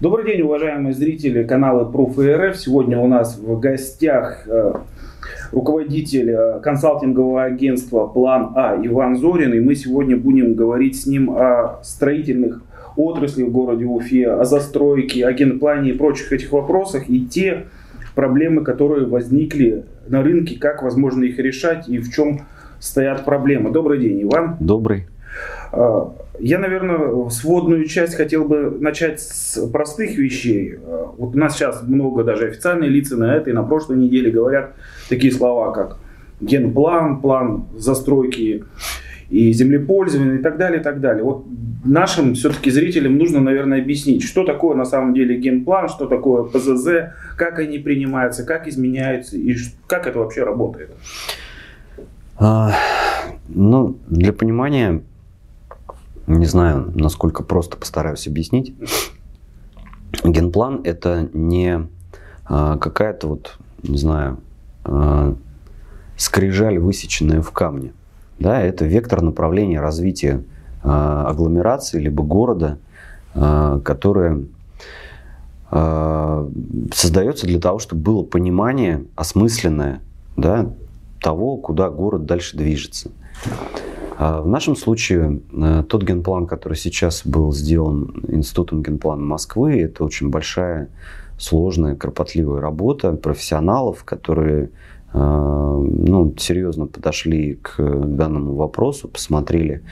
Добрый день, уважаемые зрители канала Proof РФ. Сегодня у нас в гостях э, руководитель э, консалтингового агентства «План А» Иван Зорин. И мы сегодня будем говорить с ним о строительных отраслях в городе Уфе, о застройке, о генплане и прочих этих вопросах. И те проблемы, которые возникли на рынке, как возможно их решать и в чем стоят проблемы. Добрый день, Иван. Добрый. Я, наверное, сводную часть хотел бы начать с простых вещей. Вот у нас сейчас много даже официальные лица на этой, на прошлой неделе говорят такие слова, как генплан, план застройки и землепользования и так далее, и так далее. Вот нашим все-таки зрителям нужно, наверное, объяснить, что такое на самом деле генплан, что такое ПЗЗ, как они принимаются, как изменяются и как это вообще работает. А, ну, для понимания не знаю, насколько просто постараюсь объяснить. Генплан это не а, какая-то вот, не знаю, а, скрижаль, высеченная в камне. Да, это вектор направления развития а, агломерации либо города, которое создается для того, чтобы было понимание осмысленное да, того, куда город дальше движется. А в нашем случае э, тот генплан, который сейчас был сделан Институтом генплана Москвы, это очень большая, сложная, кропотливая работа профессионалов, которые э, ну, серьезно подошли к данному вопросу, посмотрели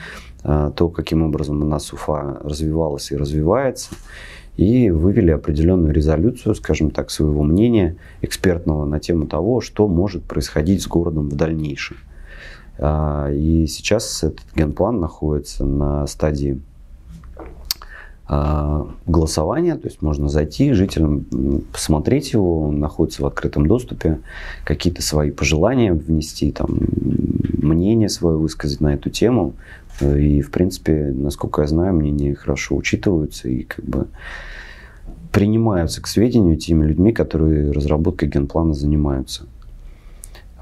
э, то, каким образом у нас Уфа развивалась и развивается, и вывели определенную резолюцию, скажем так, своего мнения экспертного на тему того, что может происходить с городом в дальнейшем. А, и сейчас этот генплан находится на стадии а, голосования, то есть можно зайти жителям, посмотреть его, он находится в открытом доступе, какие-то свои пожелания внести, там, мнение свое высказать на эту тему. И, в принципе, насколько я знаю, мнения хорошо учитываются и как бы принимаются к сведению теми людьми, которые разработкой генплана занимаются.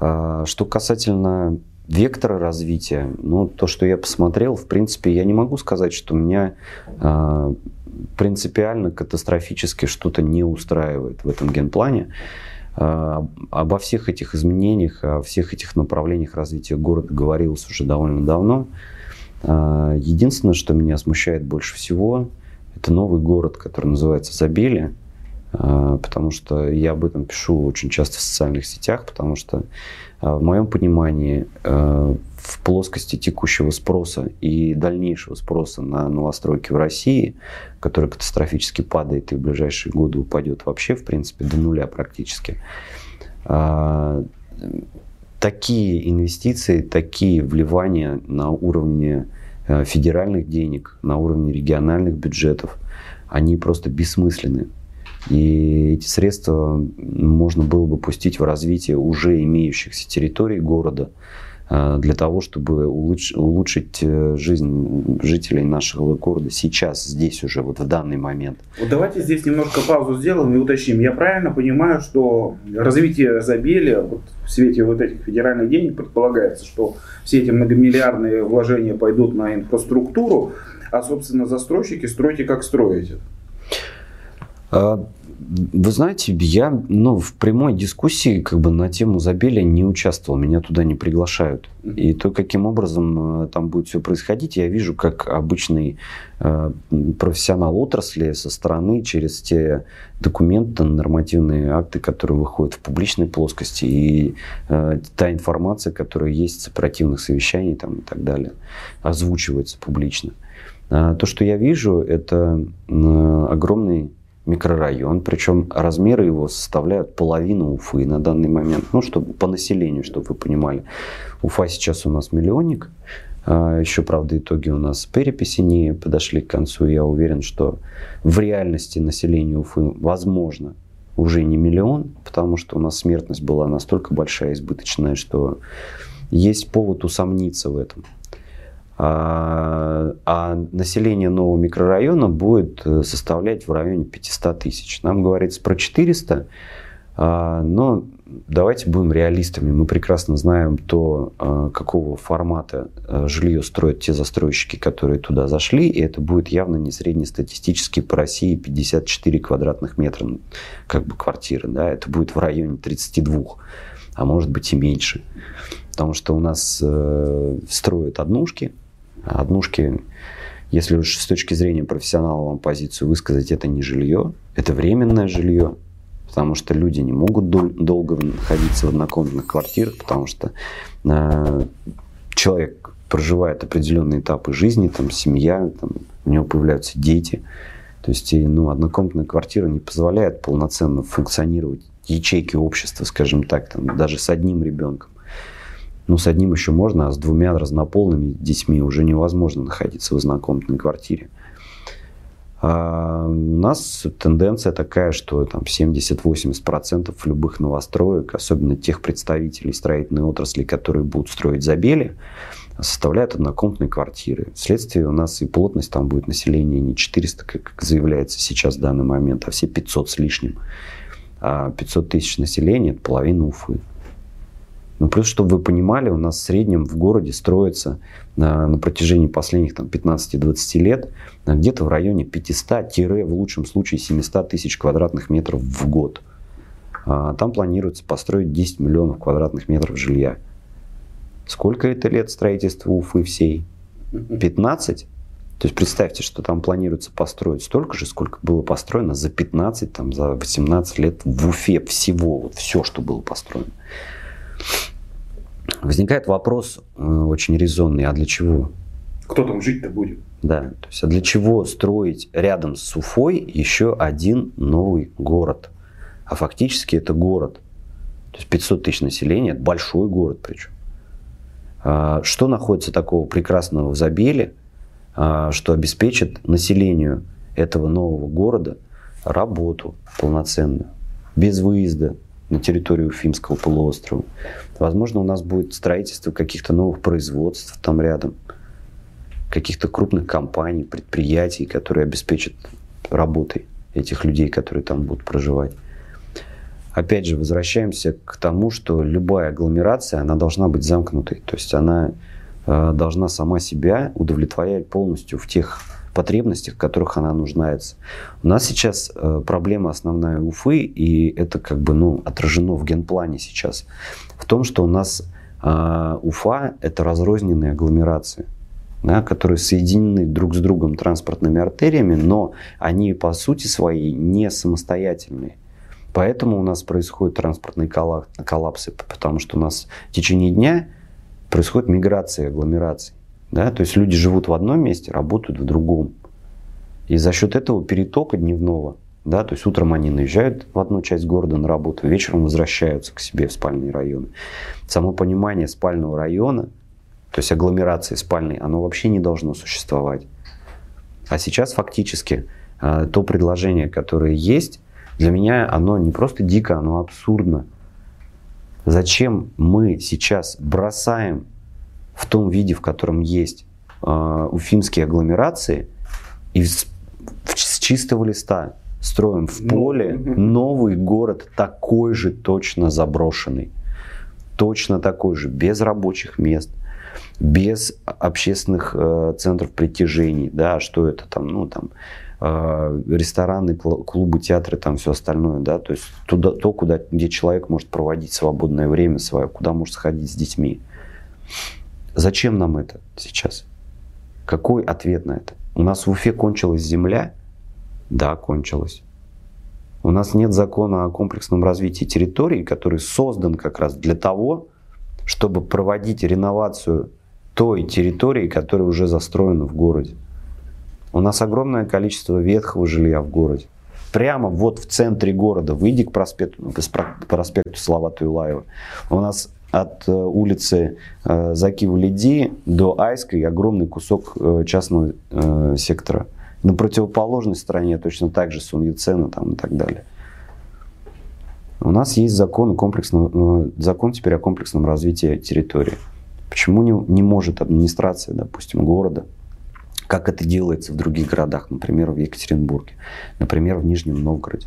А, что касательно вектора развития, ну, то, что я посмотрел, в принципе, я не могу сказать, что меня э, принципиально, катастрофически что-то не устраивает в этом генплане. Э, обо всех этих изменениях, о всех этих направлениях развития города говорилось уже довольно давно. Э, единственное, что меня смущает больше всего, это новый город, который называется Забелия. Потому что я об этом пишу очень часто в социальных сетях, потому что а, в моем понимании, э, в плоскости текущего спроса и дальнейшего спроса на новостройки в России, который катастрофически падает и в ближайшие годы упадет вообще, в принципе, до нуля практически, а, такие инвестиции, такие вливания на уровне федеральных денег, на уровне региональных бюджетов, они просто бессмысленны. И эти средства можно было бы пустить в развитие уже имеющихся территорий города э, для того, чтобы улучшить э, жизнь жителей нашего города сейчас, здесь уже, вот в данный момент. Вот давайте здесь немножко паузу сделаем и уточним. Я правильно понимаю, что развитие Забелия вот в свете вот этих федеральных денег предполагается, что все эти многомиллиардные вложения пойдут на инфраструктуру, а, собственно, застройщики стройте как строите. А, вы знаете, я ну, в прямой дискуссии как бы на тему забелия не участвовал, меня туда не приглашают. И то, каким образом э, там будет все происходить, я вижу как обычный э, профессионал отрасли со стороны через те документы, нормативные акты, которые выходят в публичной плоскости, и э, та информация, которая есть с оперативных совещаний там, и так далее, озвучивается публично. А то, что я вижу, это э, огромный микрорайон, причем размеры его составляют половину Уфы на данный момент, ну, чтобы по населению, чтобы вы понимали. Уфа сейчас у нас миллионник, а, еще, правда, итоги у нас переписи не подошли к концу. Я уверен, что в реальности население Уфы, возможно, уже не миллион, потому что у нас смертность была настолько большая, избыточная, что есть повод усомниться в этом. А, а население нового микрорайона будет э, составлять в районе 500 тысяч. Нам говорится про 400, А, но давайте будем реалистами. Мы прекрасно знаем то, а, какого формата а, жилье строят те застройщики, которые туда зашли, и это будет явно не среднестатистически по России 54 квадратных метра как бы квартиры. Да? Это будет в районе 32, а может быть и меньше. Потому что у нас э, строят однушки, однушки если уж с точки зрения профессионала вам позицию высказать, это не жилье, это временное жилье, потому что люди не могут дол- долго находиться в однокомнатных квартирах, потому что э, человек проживает определенные этапы жизни, там семья, там, у него появляются дети. То есть ну, однокомнатная квартира не позволяет полноценно функционировать ячейки общества, скажем так, там, даже с одним ребенком. Ну, с одним еще можно, а с двумя разнополными детьми уже невозможно находиться в однокомнатной квартире. А у нас тенденция такая, что там 70-80% любых новостроек, особенно тех представителей строительной отрасли, которые будут строить забели, составляют однокомнатные квартиры. Вследствие у нас и плотность там будет населения не 400, как заявляется сейчас в данный момент, а все 500 с лишним. А 500 тысяч населения – это половина Уфы. Ну, плюс, чтобы вы понимали, у нас в среднем в городе строится на, на протяжении последних там, 15-20 лет где-то в районе 500 в лучшем случае 700 тысяч квадратных метров в год. А там планируется построить 10 миллионов квадратных метров жилья. Сколько это лет строительства Уфы всей? 15? То есть представьте, что там планируется построить столько же, сколько было построено за 15, там, за 18 лет в Уфе всего, вот все, что было построено. Возникает вопрос э, очень резонный, а для чего? Кто там жить-то будет? Да, то есть а для чего строить рядом с Уфой еще один новый город? А фактически это город. То есть 500 тысяч населения, это большой город причем. А, что находится такого прекрасного в Забеле, что обеспечит населению этого нового города работу полноценную, без выезда на территорию Уфимского полуострова. Возможно, у нас будет строительство каких-то новых производств там рядом, каких-то крупных компаний, предприятий, которые обеспечат работой этих людей, которые там будут проживать. Опять же, возвращаемся к тому, что любая агломерация, она должна быть замкнутой. То есть она э, должна сама себя удовлетворять полностью в тех потребностях, в которых она нуждается. У нас сейчас э, проблема основная Уфы, и это как бы ну, отражено в генплане сейчас, в том, что у нас э, Уфа – это разрозненные агломерации да, которые соединены друг с другом транспортными артериями, но они по сути своей не самостоятельные. Поэтому у нас происходят транспортные коллапсы, потому что у нас в течение дня происходит миграция агломераций. Да? То есть люди живут в одном месте, работают в другом. И за счет этого перетока дневного, да, то есть утром они наезжают в одну часть города на работу, вечером возвращаются к себе в спальные районы. Само понимание спального района, то есть агломерации спальной, оно вообще не должно существовать. А сейчас фактически а, то предложение, которое есть, для меня оно не просто дико, оно абсурдно. Зачем мы сейчас бросаем в том виде, в котором есть э, уфимские агломерации, и с, с чистого листа строим в поле новый город, такой же точно заброшенный. Точно такой же, без рабочих мест, без общественных э, центров притяжений, да, что это там, ну там, э, рестораны, клубы, театры, там все остальное, да, то есть туда, то, куда, где человек может проводить свободное время свое, куда может сходить с детьми. Зачем нам это сейчас? Какой ответ на это? У нас в Уфе кончилась земля? Да, кончилась. У нас нет закона о комплексном развитии территории, который создан как раз для того, чтобы проводить реновацию той территории, которая уже застроена в городе. У нас огромное количество ветхого жилья в городе. Прямо вот в центре города, выйди к проспекту, к проспекту Салавата Юлаева, у нас от э, улицы э, Закива-Лиди до Айской огромный кусок э, частного сектора. На противоположной стороне точно так же Суньяцена там и так далее. У нас есть закон, комплексного, закон теперь о комплексном развитии территории. Почему не, не может администрация, допустим, города, как это делается в других городах, например, в Екатеринбурге, например, в Нижнем Новгороде,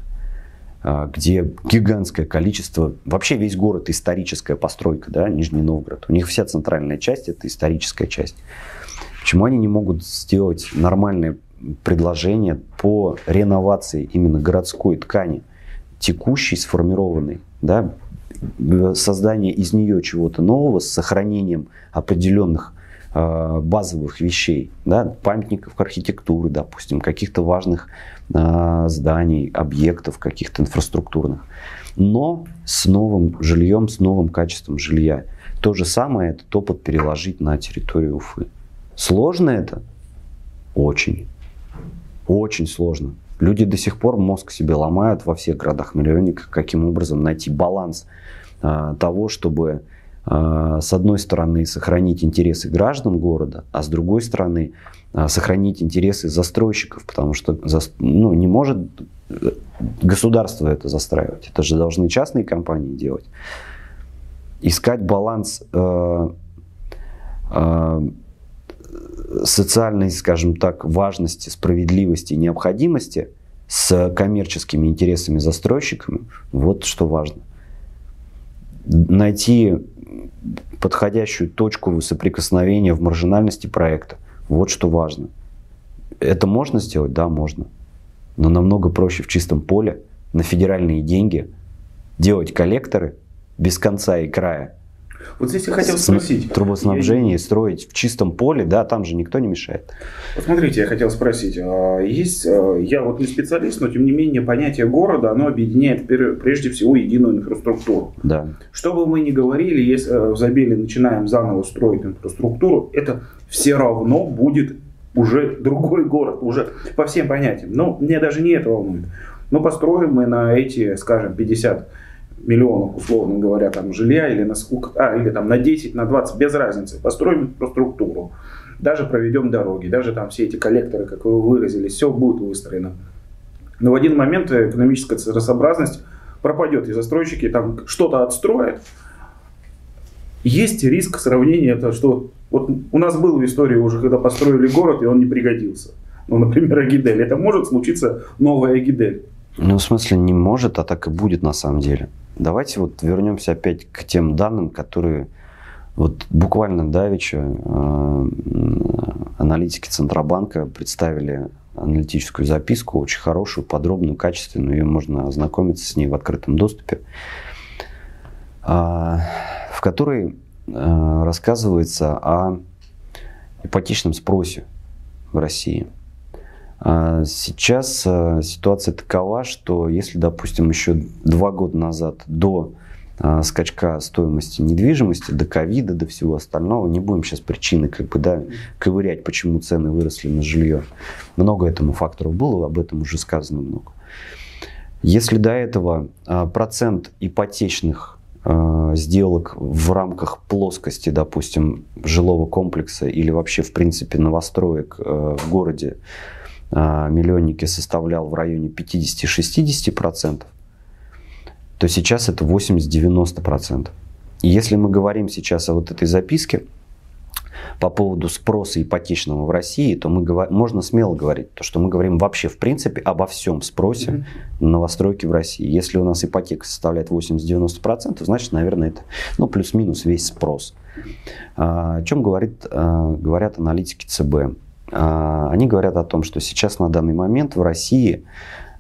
где гигантское количество, вообще весь город историческая постройка, да, Нижний Новгород. У них вся центральная часть это историческая часть. Почему они не могут сделать нормальное предложение по реновации именно городской ткани, текущей, сформированной, да, создание из нее чего-то нового с сохранением определенных э, базовых вещей, да, памятников архитектуры, допустим, каких-то важных э, зданий, объектов каких-то инфраструктурных, но с новым жильем, с новым качеством жилья. То же самое этот опыт переложить на территорию Уфы. Сложно это? Очень. Очень сложно. Люди до сих пор мозг себе ломают во всех городах-миллионниках, каким образом найти баланс а, того, чтобы с одной стороны сохранить интересы граждан города, а с другой стороны а, сохранить интересы застройщиков, потому что ну, не может э, государство это застраивать. Это же должны частные компании делать. Искать баланс э, э, социальной, скажем так, важности, справедливости, необходимости с коммерческими интересами застройщиками, вот что важно. Найти подходящую точку соприкосновения в маржинальности проекта, вот что важно. Это можно сделать? Да, можно. Но намного проще в чистом поле на федеральные деньги делать коллекторы без конца и края, вот здесь я хотел спросить. Трубоснабжение я... строить в чистом поле, да, там же никто не мешает. Вот смотрите, я хотел спросить. А, есть, а, я вот не специалист, но тем не менее понятие города, оно объединяет прежде всего единую инфраструктуру. Да. Что бы мы ни говорили, если э, в Забеле начинаем заново строить инфраструктуру, это все равно будет уже другой город, уже по всем понятиям. Но мне даже не это волнует. Но построим мы на эти, скажем, 50 миллионов, условно говоря, там жилья или на сколько, а, или там на 10, на 20, без разницы, построим инфраструктуру, даже проведем дороги, даже там все эти коллекторы, как вы выразились, все будет выстроено. Но в один момент экономическая целесообразность пропадет, и застройщики там что-то отстроят. Есть риск сравнения, это что вот у нас был в истории уже, когда построили город, и он не пригодился. Ну, например, Агидель. Это может случиться новая Агидель. Ну, в смысле, не может, а так и будет на самом деле. Давайте вот вернемся опять к тем данным, которые вот буквально давеча э, аналитики Центробанка представили аналитическую записку, очень хорошую, подробную, качественную, ее можно ознакомиться с ней в открытом доступе, э, в которой э, рассказывается о ипотечном спросе в России – сейчас э, ситуация такова, что если, допустим, еще два года назад до а, скачка стоимости недвижимости, до ковида, до всего остального, не будем сейчас причины как бы, да, ковырять, почему цены выросли на жилье. Много этому факторов было, об этом уже сказано много. Если до этого а, процент ипотечных сделок в рамках плоскости, допустим, жилого комплекса или вообще, в принципе, новостроек э, в городе а, миллионники составлял в районе 50-60%, то сейчас это 80-90%. И если мы говорим сейчас о вот этой записке по поводу спроса ипотечного в России, то мы говор... можно смело говорить, то, что мы говорим вообще в принципе обо всем спросе mm-hmm. новостройки в России. Если у нас ипотека составляет 80-90%, значит, наверное, это ну, плюс-минус весь спрос. А, о чем говорит, а, говорят аналитики ЦБ? А, они говорят о том, что сейчас на данный момент в России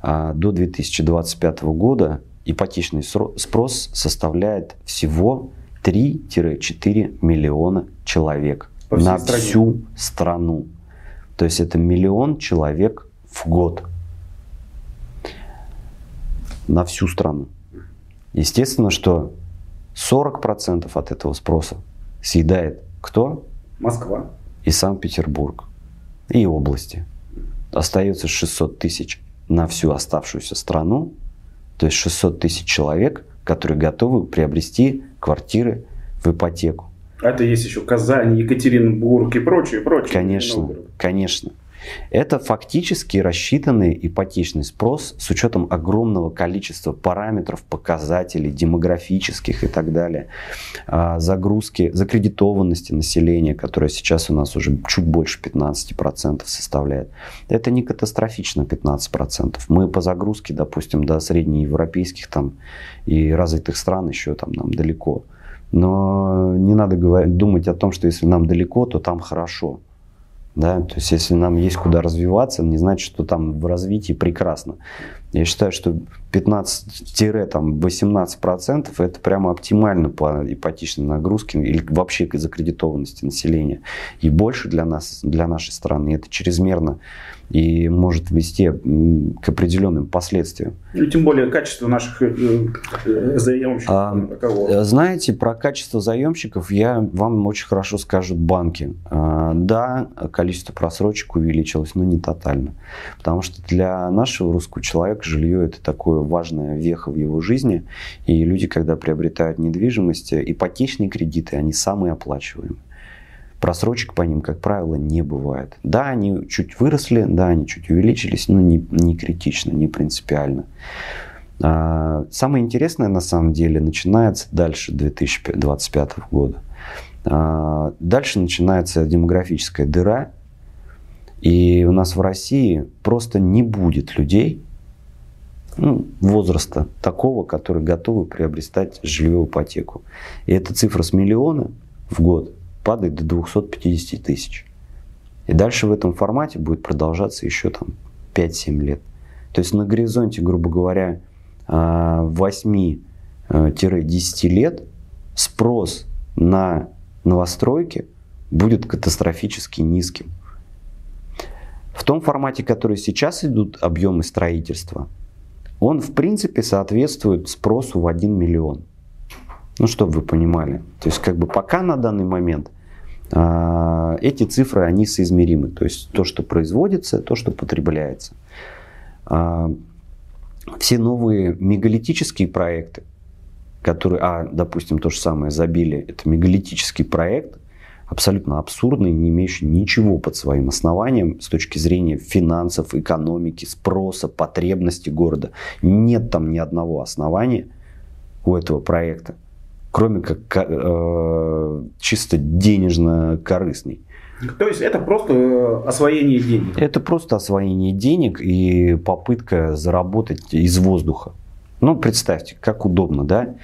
а, до 2025 года ипотечный спрос составляет всего 3-4 миллиона человек на стране. всю страну. То есть это миллион человек в год на всю страну. Естественно, что 40% от этого спроса съедает кто? Москва. И Санкт-Петербург и области. Остается 600 тысяч на всю оставшуюся страну, то есть 600 тысяч человек, которые готовы приобрести квартиры в ипотеку. А это есть еще Казань, Екатеринбург и прочее, прочее. Конечно, конечно. Это фактически рассчитанный ипотечный спрос с учетом огромного количества параметров, показателей, демографических и так далее. А, загрузки, закредитованности населения, которая сейчас у нас уже чуть больше 15% составляет. Это не катастрофично 15%. Мы по загрузке, допустим, до среднеевропейских там, и развитых стран еще там нам далеко. Но не надо говорить, думать о том, что если нам далеко, то там хорошо. Да? То есть если нам есть куда развиваться, не значит, что там в развитии прекрасно. Я считаю, что 15-18% это прямо оптимально по ипотечной нагрузке или вообще к закредитованности населения. И больше для нас, для нашей страны это чрезмерно и может вести к определенным последствиям. И ну, тем более качество наших э, э, заемщиков. А, знаете, про качество заемщиков я вам очень хорошо скажут банки. А, да, количество просрочек увеличилось, но не тотально. Потому что для нашего русского человека жилье это такое важное веха в его жизни. И люди, когда приобретают недвижимость, ипотечные кредиты, они самые оплачиваемые. Просрочек по ним, как правило, не бывает. Да, они чуть выросли, да, они чуть увеличились, но не, не критично, не принципиально. А, самое интересное, на самом деле, начинается дальше 2025 года. А, дальше начинается демографическая дыра, и у нас в России просто не будет людей ну, возраста такого, которые готовы приобретать жилье ипотеку. И эта цифра с миллиона в год падает до 250 тысяч. И дальше в этом формате будет продолжаться еще там 5-7 лет. То есть на горизонте, грубо говоря, 8-10 а, э, лет спрос на новостройки будет катастрофически низким. В том формате, который сейчас идут объемы строительства, он в принципе соответствует спросу в 1 миллион. Ну, чтобы вы понимали. То есть, как бы пока на данный момент а, эти цифры, они соизмеримы. То есть, то, что производится, то, что потребляется. А, все новые мегалитические проекты, которые, а, допустим, то же самое забили, это мегалитический проект, абсолютно абсурдный, не имеющий ничего под своим основанием с точки зрения финансов, экономики, спроса, потребностей города. Нет там ни одного основания у этого проекта кроме как э, чисто денежно-корыстный. То есть это просто э, освоение денег? Это просто освоение денег и попытка заработать из воздуха. Ну, представьте, как удобно, да?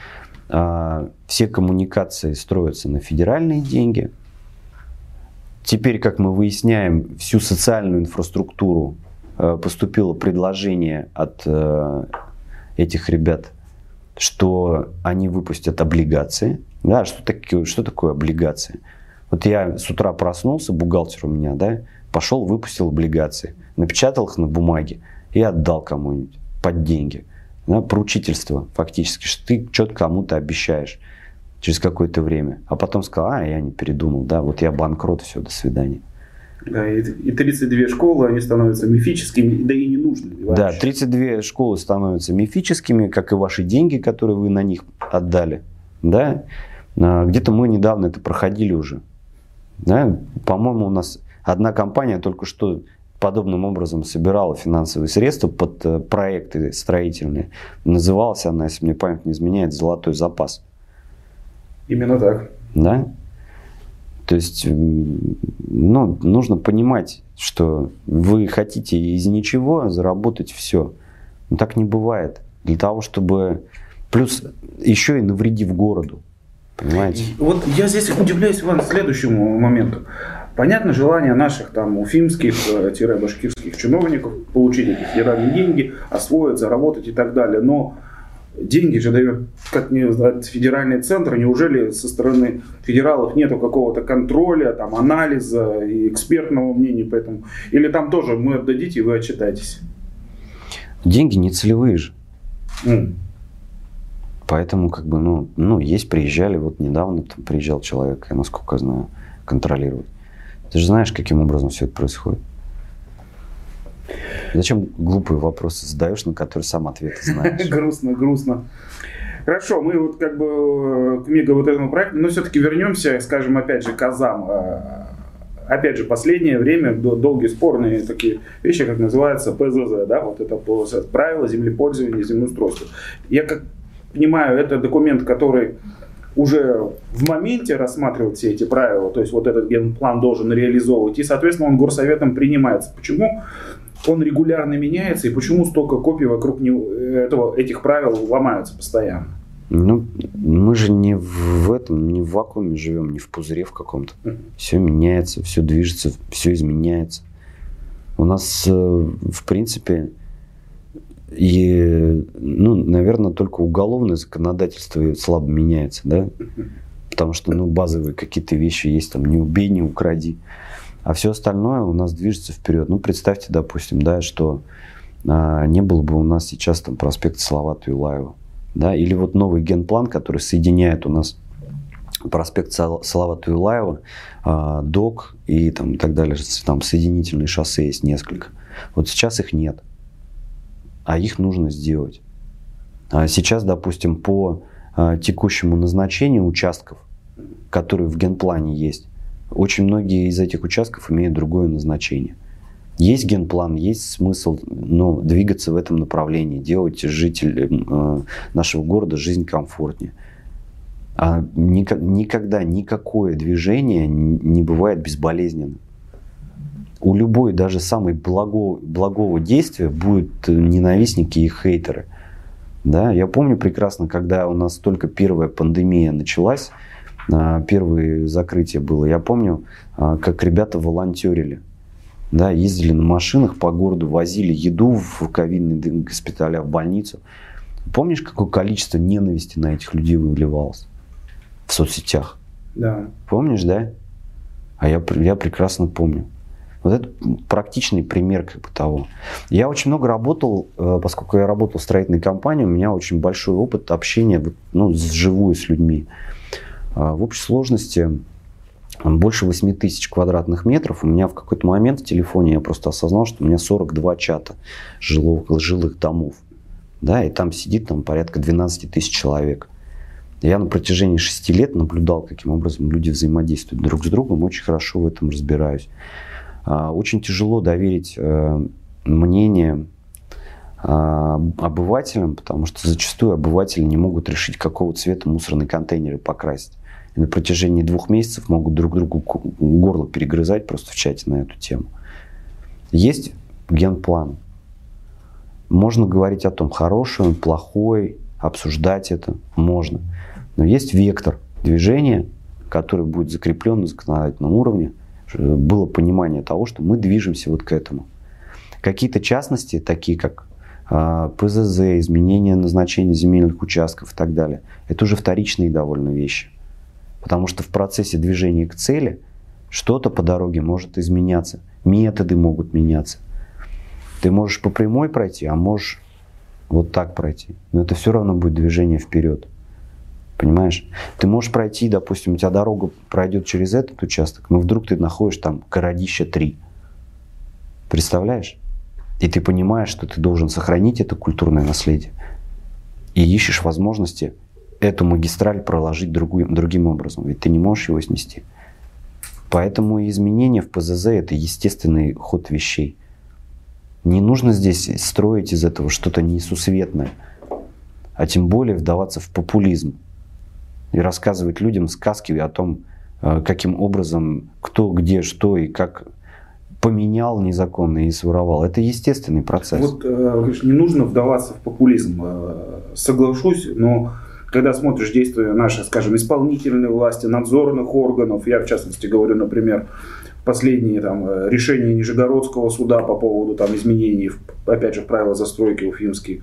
А, все коммуникации строятся на федеральные деньги. Теперь, как мы выясняем, всю социальную инфраструктуру э, поступило предложение от э, этих ребят что они выпустят облигации. Да, что, такое, что такое облигации? Вот я с утра проснулся, бухгалтер у меня, да, пошел, выпустил облигации, напечатал их на бумаге и отдал кому-нибудь под деньги. Да, поручительство фактически, что ты что-то кому-то обещаешь через какое-то время. А потом сказал, а, я не передумал, да, вот я банкрот, все, до свидания. Да, и, и 32 школы, они становятся мифическими, да и не нужны. Да, 32 школы становятся мифическими, как и ваши деньги, которые вы на них отдали. Да? А, где-то мы недавно это проходили уже. Да? По-моему, у нас одна компания только что подобным образом собирала финансовые средства под э, проекты строительные. Называлась она, если мне память не изменяет, «Золотой запас». Именно так. Да? То есть, ну, нужно понимать, что вы хотите из ничего заработать все. Но так не бывает. Для того, чтобы... Плюс еще и навредив городу. Понимаете? Вот я здесь удивляюсь вам следующему моменту. Понятно желание наших там уфимских-башкирских чиновников получить эти федеральные деньги, освоить, заработать и так далее. Но деньги же дает, как мне знать, федеральный центр. Неужели со стороны федералов нету какого-то контроля, там, анализа и экспертного мнения по этому? Или там тоже мы отдадите, и вы отчитаетесь? Деньги не целевые же. Mm. Поэтому, как бы, ну, ну, есть, приезжали, вот недавно там приезжал человек, я насколько знаю, контролировать. Ты же знаешь, каким образом все это происходит? Зачем глупые вопросы задаешь, на которые сам ответ знаешь? грустно, грустно. Хорошо, мы вот как бы э, к мега вот этому проекту, но все-таки вернемся, скажем, опять же, к АЗАМ. Э, опять же, последнее время долгие спорные такие вещи, как называется ПЗЗ, да, вот это правило землепользования землеустройства. Я как понимаю, это документ, который уже в моменте рассматривает все эти правила, то есть вот этот генплан должен реализовывать, и, соответственно, он горсоветом принимается. Почему он регулярно меняется, и почему столько копий вокруг него, этого, этих правил ломаются постоянно? Ну, мы же не в этом, не в вакууме живем, не в пузыре в каком-то. Mm-hmm. Все меняется, все движется, все изменяется. У нас, э, в принципе, и, ну, наверное, только уголовное законодательство слабо меняется, да? Потому что, ну, базовые какие-то вещи есть, там, не убей, не укради. А все остальное у нас движется вперед. Ну, представьте, допустим, да, что а, не было бы у нас сейчас там проспект Салавата Юлаева, да, или вот новый генплан, который соединяет у нас проспект Салавата Юлаева, а, ДОК и там и так далее, там соединительные шоссе есть несколько. Вот сейчас их нет а их нужно сделать. А сейчас, допустим, по а, текущему назначению участков, которые в генплане есть, очень многие из этих участков имеют другое назначение. Есть генплан, есть смысл ну, двигаться в этом направлении, делать жителям э, нашего города жизнь комфортнее. А никогда никакое движение не бывает безболезненным у любой, даже самой благого, благого действия будут ненавистники и хейтеры. Да? Я помню прекрасно, когда у нас только первая пандемия началась, первые закрытия было, я помню, а, как ребята волонтерили. Да, ездили на машинах по городу, возили еду в ковидные госпиталя, в больницу. Помнишь, какое количество ненависти на этих людей выливалось в соцсетях? Да. Помнишь, да? А я, я прекрасно помню. Вот это практичный пример как бы того. Я очень много работал, э, поскольку я работал в строительной компании, у меня очень большой опыт общения ну, живую с людьми. А, в общей сложности больше 8 тысяч квадратных метров. У меня в какой-то момент в телефоне я просто осознал, что у меня 42 чата жилых, жилых домов. Да, и там сидит там, порядка 12 тысяч человек. Я на протяжении 6 лет наблюдал, каким образом люди взаимодействуют друг с другом, очень хорошо в этом разбираюсь. А, очень тяжело доверить э, мнение а, обывателям, потому что зачастую обыватели не могут решить, какого цвета мусорные контейнеры покрасить. И на протяжении двух месяцев могут друг другу горло перегрызать просто в чате на эту тему. Есть генплан. Можно говорить о том, хороший он, плохой, обсуждать это можно. Но есть вектор движения, который будет закреплен на законодательном уровне – было понимание того, что мы движемся вот к этому. Какие-то частности, такие как а, ПЗЗ, изменение назначения земельных участков и так далее, это уже вторичные довольно вещи. Потому что в процессе движения к цели что-то по дороге может изменяться, методы могут меняться. Ты можешь по прямой пройти, а можешь вот так пройти. Но это все равно будет движение вперед. Понимаешь? Ты можешь пройти, допустим, у тебя дорога пройдет через этот участок, но вдруг ты находишь там городище 3. Представляешь? И ты понимаешь, что ты должен сохранить это культурное наследие. И ищешь возможности эту магистраль проложить другим, другим образом. Ведь ты не можешь его снести. Поэтому изменения в ПЗЗ – это естественный ход вещей. Не нужно здесь строить из этого что-то несусветное, а тем более вдаваться в популизм и рассказывать людям сказки о том, э, каким образом, кто, где, что и как поменял незаконно и своровал. Это естественный процесс. Вот э, не нужно вдаваться в популизм, э, соглашусь, но когда смотришь действия нашей, скажем, исполнительной власти, надзорных органов, я в частности говорю, например, последние там, решения Нижегородского суда по поводу там, изменений, опять же, правила застройки уфимские,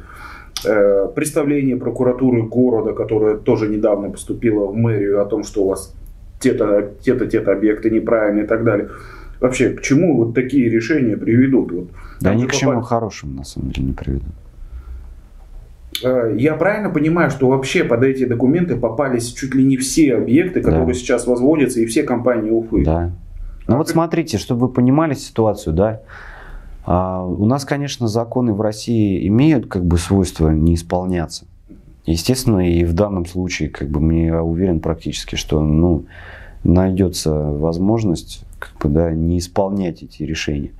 Э, представление прокуратуры города, которая тоже недавно поступила в мэрию о том, что у вас те-то, те-то, те-то объекты неправильные и так далее. Вообще, к чему вот такие решения приведут? Вот, да ни к чему попали... хорошему, на самом деле, не приведут. Э, я правильно понимаю, что вообще под эти документы попались чуть ли не все объекты, которые да. сейчас возводятся, и все компании Уфы? Да. Ну вот смотрите, чтобы вы понимали ситуацию, да, а у нас, конечно, законы в России имеют как бы свойство не исполняться. Естественно, и в данном случае, как бы, мне уверен практически, что ну, найдется возможность как бы, да, не исполнять эти решения.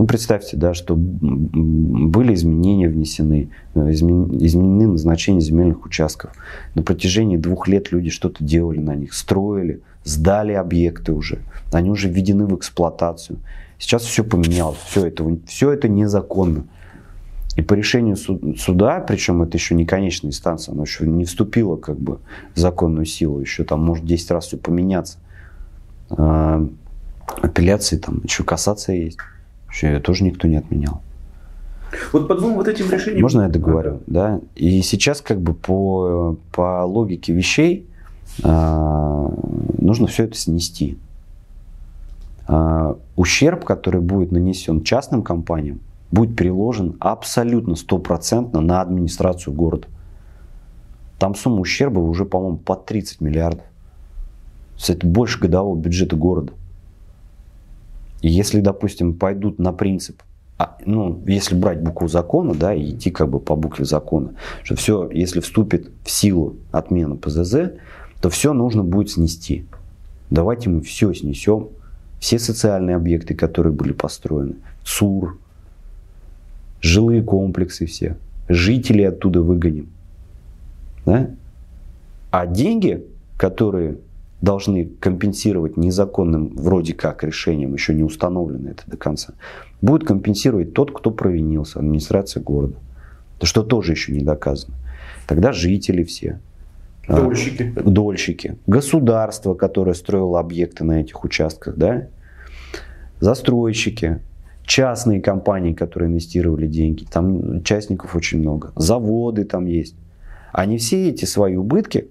Ну, представьте, да, что были изменения внесены, э, изменены назначения земельных участков. На протяжении двух лет люди что-то делали на них, строили, сдали объекты уже. Они уже введены в эксплуатацию. Сейчас все поменялось, все это, все это незаконно. И по решению суда, причем это еще не конечная инстанция, оно еще не вступило как бы в законную силу, еще там может 10 раз все поменяться. А, апелляции там, еще кассация есть. Еще ее тоже никто не отменял. Вот по двум вот этим решениям... Можно я договорю? Да. да. И сейчас как бы по, по логике вещей э, нужно все это снести. Э, ущерб, который будет нанесен частным компаниям, будет переложен абсолютно стопроцентно на администрацию города. Там сумма ущерба уже, по-моему, по 30 миллиардов. Это больше годового бюджета города. Если, допустим, пойдут на принцип, а, ну, если брать букву закона, да, и идти как бы по букве закона, что все, если вступит в силу отмена ПЗЗ, то все нужно будет снести. Давайте мы все снесем, все социальные объекты, которые были построены, ЦУР, жилые комплексы все, жителей оттуда выгоним. Да? А деньги, которые должны компенсировать незаконным вроде как решением, еще не установлено это до конца, будет компенсировать тот, кто провинился, администрация города. Что тоже еще не доказано. Тогда жители все. А, дольщики. А, дольщики. Государство, которое строило объекты на этих участках, да? Застройщики, частные компании, которые инвестировали деньги. Там участников очень много. Заводы там есть. Они все эти свои убытки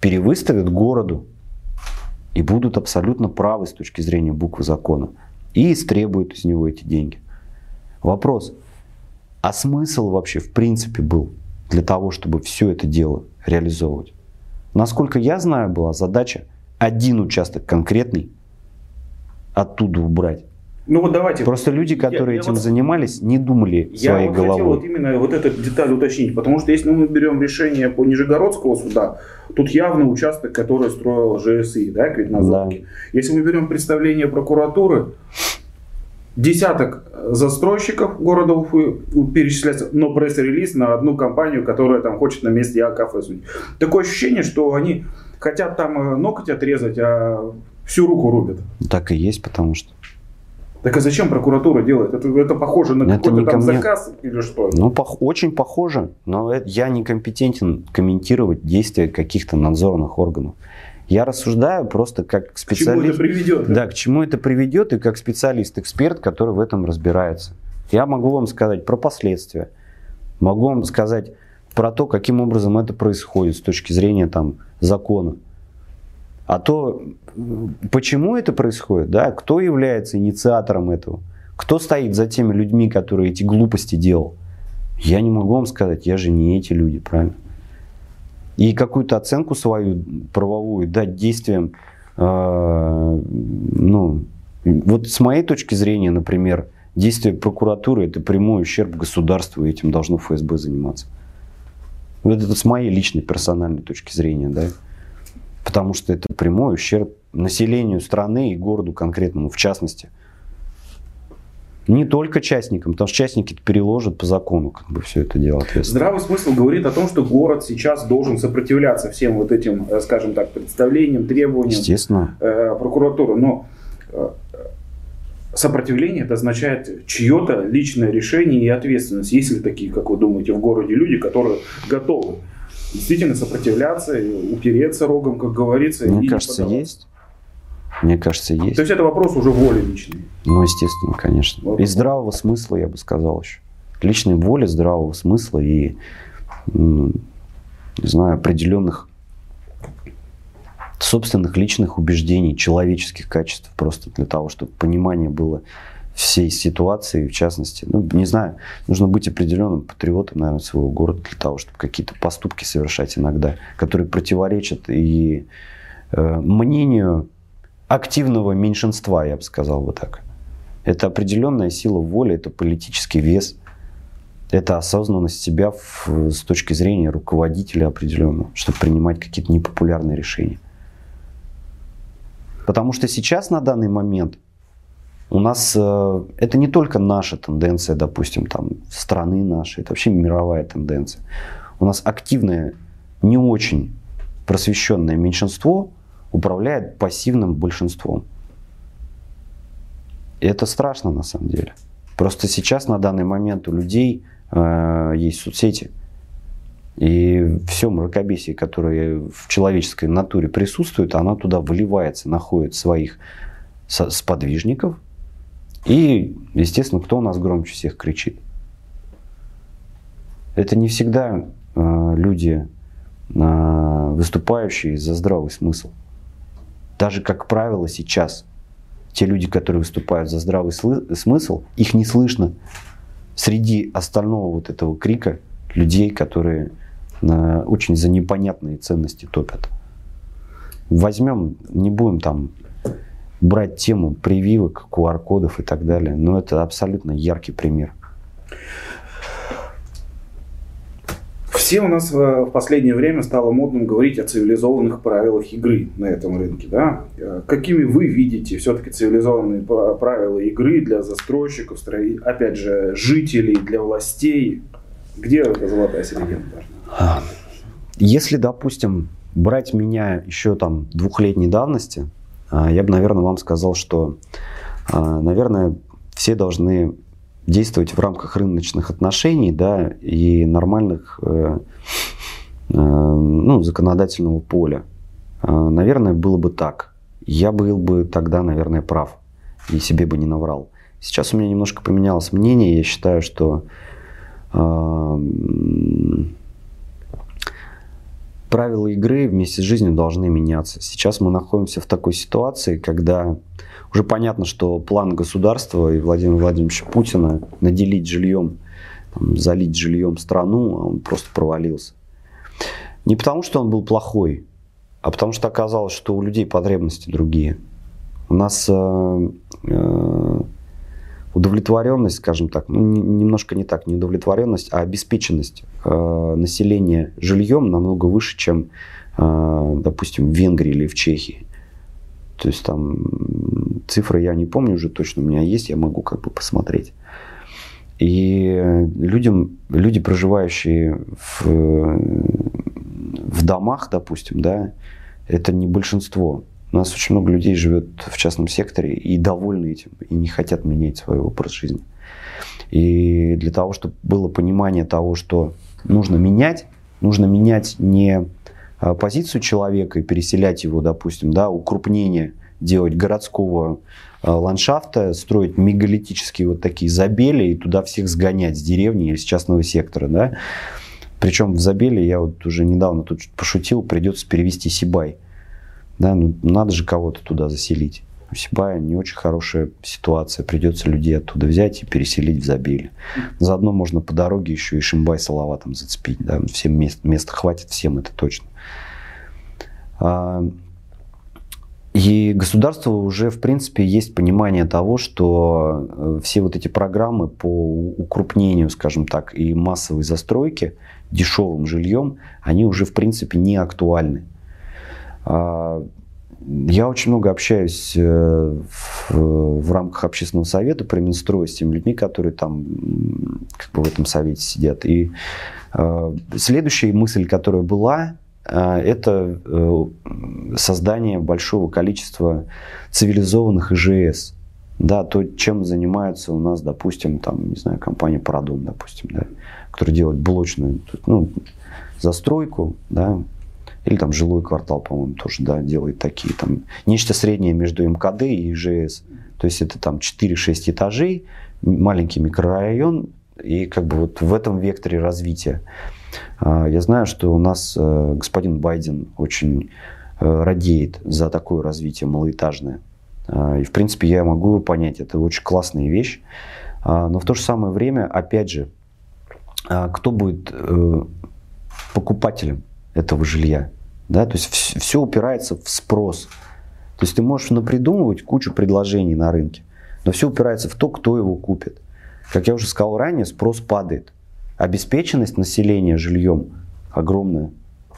перевыставят городу и будут абсолютно правы с точки зрения буквы закона и истребуют из него эти деньги. Вопрос, а смысл вообще в принципе был для того, чтобы все это дело реализовывать? Насколько я знаю, была задача один участок конкретный оттуда убрать. Ну вот давайте. Просто люди, которые я, этим я вот, занимались, не думали я своей вот головой. Я хотел вот именно вот эту деталь уточнить, потому что если мы берем решение по Нижегородского суда, тут явно участок, который строил ЖСИ, да, Квитнозовки. Да. Если мы берем представление прокуратуры, десяток застройщиков города Уфы перечисляется, но пресс-релиз на одну компанию, которая там хочет на месте АКФ судить. Такое ощущение, что они хотят там э, ноготь отрезать, а всю руку рубят. Так и есть, потому что так а зачем прокуратура делает? Это, это похоже на какой-то там заказ или что? Ну, пох- очень похоже, но это, я не компетентен комментировать действия каких-то надзорных органов. Я рассуждаю просто как специалист. К чему это приведет? Да, к чему это приведет и как специалист-эксперт, который в этом разбирается. Я могу вам сказать про последствия, могу вам сказать про то, каким образом это происходит с точки зрения там, закона. А то, почему это происходит, да, кто является инициатором этого, кто стоит за теми людьми, которые эти глупости делал, я не могу вам сказать, я же не эти люди, правильно? И какую-то оценку свою правовую дать действиям, э, ну, вот с моей точки зрения, например, действия прокуратуры это прямой ущерб государству, и этим должно ФСБ заниматься. Вот это с моей личной персональной точки зрения, да потому что это прямой ущерб населению страны и городу конкретному в частности. Не только частникам, потому что частники переложат по закону как бы все это дело Здравый смысл говорит о том, что город сейчас должен сопротивляться всем вот этим, э, скажем так, представлениям, требованиям Естественно. Э, прокуратуры. Но э, сопротивление это означает чье-то личное решение и ответственность. Есть ли такие, как вы думаете, в городе люди, которые готовы действительно сопротивляться, упереться рогом, как говорится. Мне кажется, есть. Мне кажется, есть. То есть это вопрос уже воли личной. Ну, естественно, конечно. Вот. И здравого смысла, я бы сказал еще. Личной воли, здравого смысла и, не знаю, определенных собственных личных убеждений, человеческих качеств, просто для того, чтобы понимание было всей ситуации, в частности. Ну, не знаю, нужно быть определенным патриотом, наверное, своего города для того, чтобы какие-то поступки совершать иногда, которые противоречат и э, мнению активного меньшинства, я бы сказал бы так. Это определенная сила воли, это политический вес, это осознанность себя в, с точки зрения руководителя определенного, чтобы принимать какие-то непопулярные решения. Потому что сейчас на данный момент у нас э, это не только наша тенденция, допустим, там страны нашей, это вообще мировая тенденция. У нас активное, не очень просвещенное меньшинство управляет пассивным большинством. И это страшно на самом деле. Просто сейчас на данный момент у людей э, есть соцсети. И все мракобесие, которое в человеческой натуре присутствует, оно туда выливается, находит своих сподвижников. И, естественно, кто у нас громче всех кричит? Это не всегда э, люди, э, выступающие за здравый смысл. Даже, как правило, сейчас те люди, которые выступают за здравый смысл, их не слышно среди остального вот этого крика людей, которые на, очень за непонятные ценности топят. Возьмем, не будем там брать тему прививок, QR-кодов и так далее, но это абсолютно яркий пример. Все у нас в последнее время стало модным говорить о цивилизованных правилах игры на этом рынке. Да? Какими вы видите все-таки цивилизованные правила игры для застройщиков, опять же, жителей, для властей? Где эта золотая середина должна? Если, допустим, брать меня еще там двухлетней давности, а, я бы, наверное, вам сказал, что, а, наверное, все должны действовать в рамках рыночных отношений, да, и нормальных, э, э, ну, законодательного поля. А, наверное, было бы так. Я был бы тогда, наверное, прав и себе бы не наврал. Сейчас у меня немножко поменялось мнение. Я считаю, что правила игры вместе с жизнью должны меняться. Сейчас мы находимся в такой ситуации, когда уже понятно, что план государства и Владимира Владимировича Путина наделить жильем, там, залить жильем страну, а он просто провалился. Не потому, что он был плохой, а потому что оказалось, что у людей потребности другие. У нас э, э, удовлетворенность, скажем так, ну, немножко не так, не удовлетворенность, а обеспеченность э, населения жильем намного выше, чем, э, допустим, в Венгрии или в Чехии. То есть там цифры я не помню уже точно, у меня есть, я могу как бы посмотреть. И людям, люди, проживающие в, в домах, допустим, да, это не большинство. У нас очень много людей живет в частном секторе и довольны этим, и не хотят менять свой образ жизни. И для того, чтобы было понимание того, что нужно менять, нужно менять не а, позицию человека и переселять его, допустим, да, укрупнение делать городского а, ландшафта, строить мегалитические вот такие забели и туда всех сгонять с деревни или с частного сектора, да. Причем в забеле, я вот уже недавно тут пошутил, придется перевести Сибай – да, ну, надо же кого-то туда заселить. У Сибая не очень хорошая ситуация. Придется людей оттуда взять и переселить в Забеле. Заодно можно по дороге еще и Шимбай Салаватом зацепить. Да? Всем мест, места хватит, всем это точно. А, и государство уже, в принципе, есть понимание того, что э, все вот эти программы по укрупнению, скажем так, и массовой застройки дешевым жильем, они уже, в принципе, не актуальны. А, я очень много общаюсь э, в, в рамках общественного совета при Минстрое с теми людьми, которые там как бы в этом совете сидят. И э, следующая мысль, которая была, э, это э, создание большого количества цивилизованных ИЖС. Да, то, чем занимаются у нас, допустим, там, не знаю, компания Парадом, допустим, да, которая делает блочную ну, застройку, да, или там жилой квартал, по-моему, тоже да, делает такие. Там, нечто среднее между МКД и ИЖС. То есть это там 4-6 этажей, маленький микрорайон, и как бы вот в этом векторе развития. А, я знаю, что у нас э, господин Байден очень э, радеет за такое развитие малоэтажное. А, и, в принципе, я могу понять, это очень классная вещь. А, но в то же самое время, опять же, кто будет э, покупателем этого жилья. Да? То есть все упирается в спрос. То есть ты можешь напридумывать кучу предложений на рынке, но все упирается в то, кто его купит. Как я уже сказал ранее, спрос падает. Обеспеченность населения жильем огромная.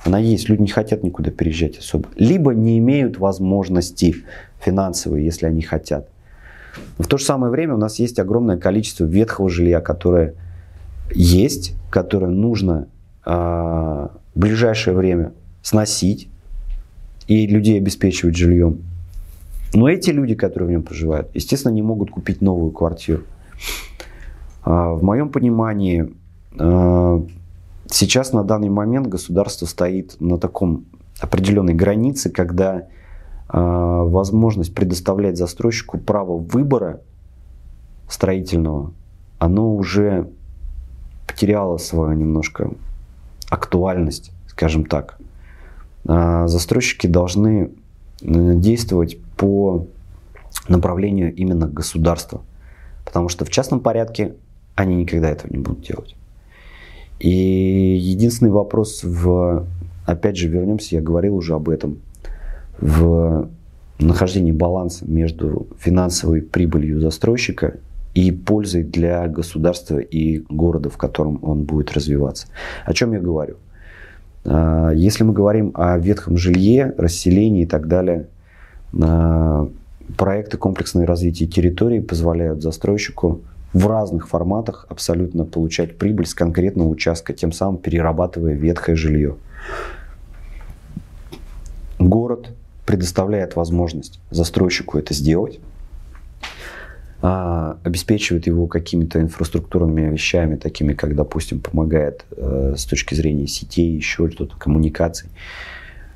Она есть, люди не хотят никуда переезжать особо. Либо не имеют возможности финансовой, если они хотят. В то же самое время у нас есть огромное количество ветхого жилья, которое есть, которое нужно э, в ближайшее время сносить и людей обеспечивать жильем. Но эти люди, которые в нем проживают, естественно, не могут купить новую квартиру. Э, в моем понимании, э, сейчас на данный момент государство стоит на таком определенной границе, когда а, возможность предоставлять застройщику право выбора строительного, оно уже потеряло свою немножко актуальность, скажем так. А, застройщики должны э, действовать по направлению именно государства, потому что в частном порядке они никогда этого не будут делать. И единственный вопрос в, опять же, вернемся, я говорил уже об этом, в нахождении баланса между финансовой прибылью застройщика и пользой для государства и города, в котором он будет развиваться. О чем я говорю? А, если мы говорим о ветхом жилье, расселении и так далее, а, проекты комплексного развития территории позволяют застройщику в разных форматах абсолютно получать прибыль с конкретного участка, тем самым перерабатывая ветхое жилье. Город предоставляет возможность застройщику это сделать, а, обеспечивает его какими-то инфраструктурными вещами, такими как, допустим, помогает э, с точки зрения сетей, еще что-то, коммуникаций,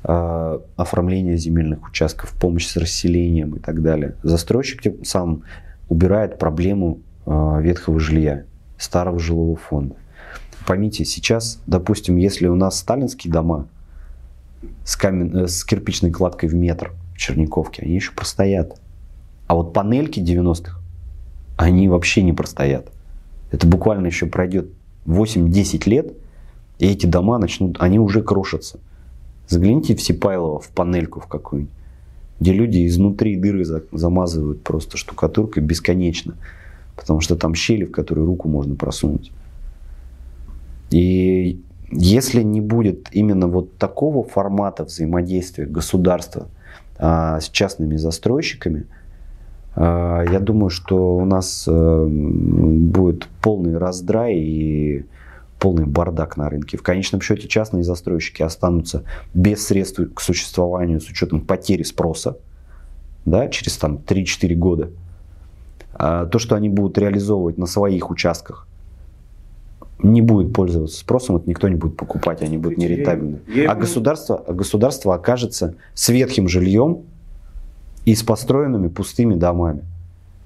э, оформление земельных участков, помощь с расселением и так далее. Застройщик тем сам убирает проблему э, ветхого жилья, старого жилого фонда. Поймите, сейчас, допустим, если у нас сталинские дома, с, камен... Э, с кирпичной кладкой в метр в Черниковке, они еще простоят. А вот панельки 90-х, они вообще не простоят. Это буквально еще пройдет 8-10 лет, и эти дома начнут, они уже крошатся. Загляните в Сипайлово, в панельку в какую-нибудь, где люди изнутри дыры замазывают просто штукатуркой бесконечно, потому что там щели, в которые руку можно просунуть. И если не будет именно вот такого формата взаимодействия государства а, с частными застройщиками, я думаю, что у нас а, будет полный раздрай и полный бардак на рынке. В конечном счете частные застройщики останутся без средств к существованию с учетом потери спроса да, через там, 3-4 года. А то, что они будут реализовывать на своих участках, не будет пользоваться спросом, это никто не будет покупать, они будут нерентабельны. А государство, а государство окажется с ветхим жильем и с построенными пустыми домами.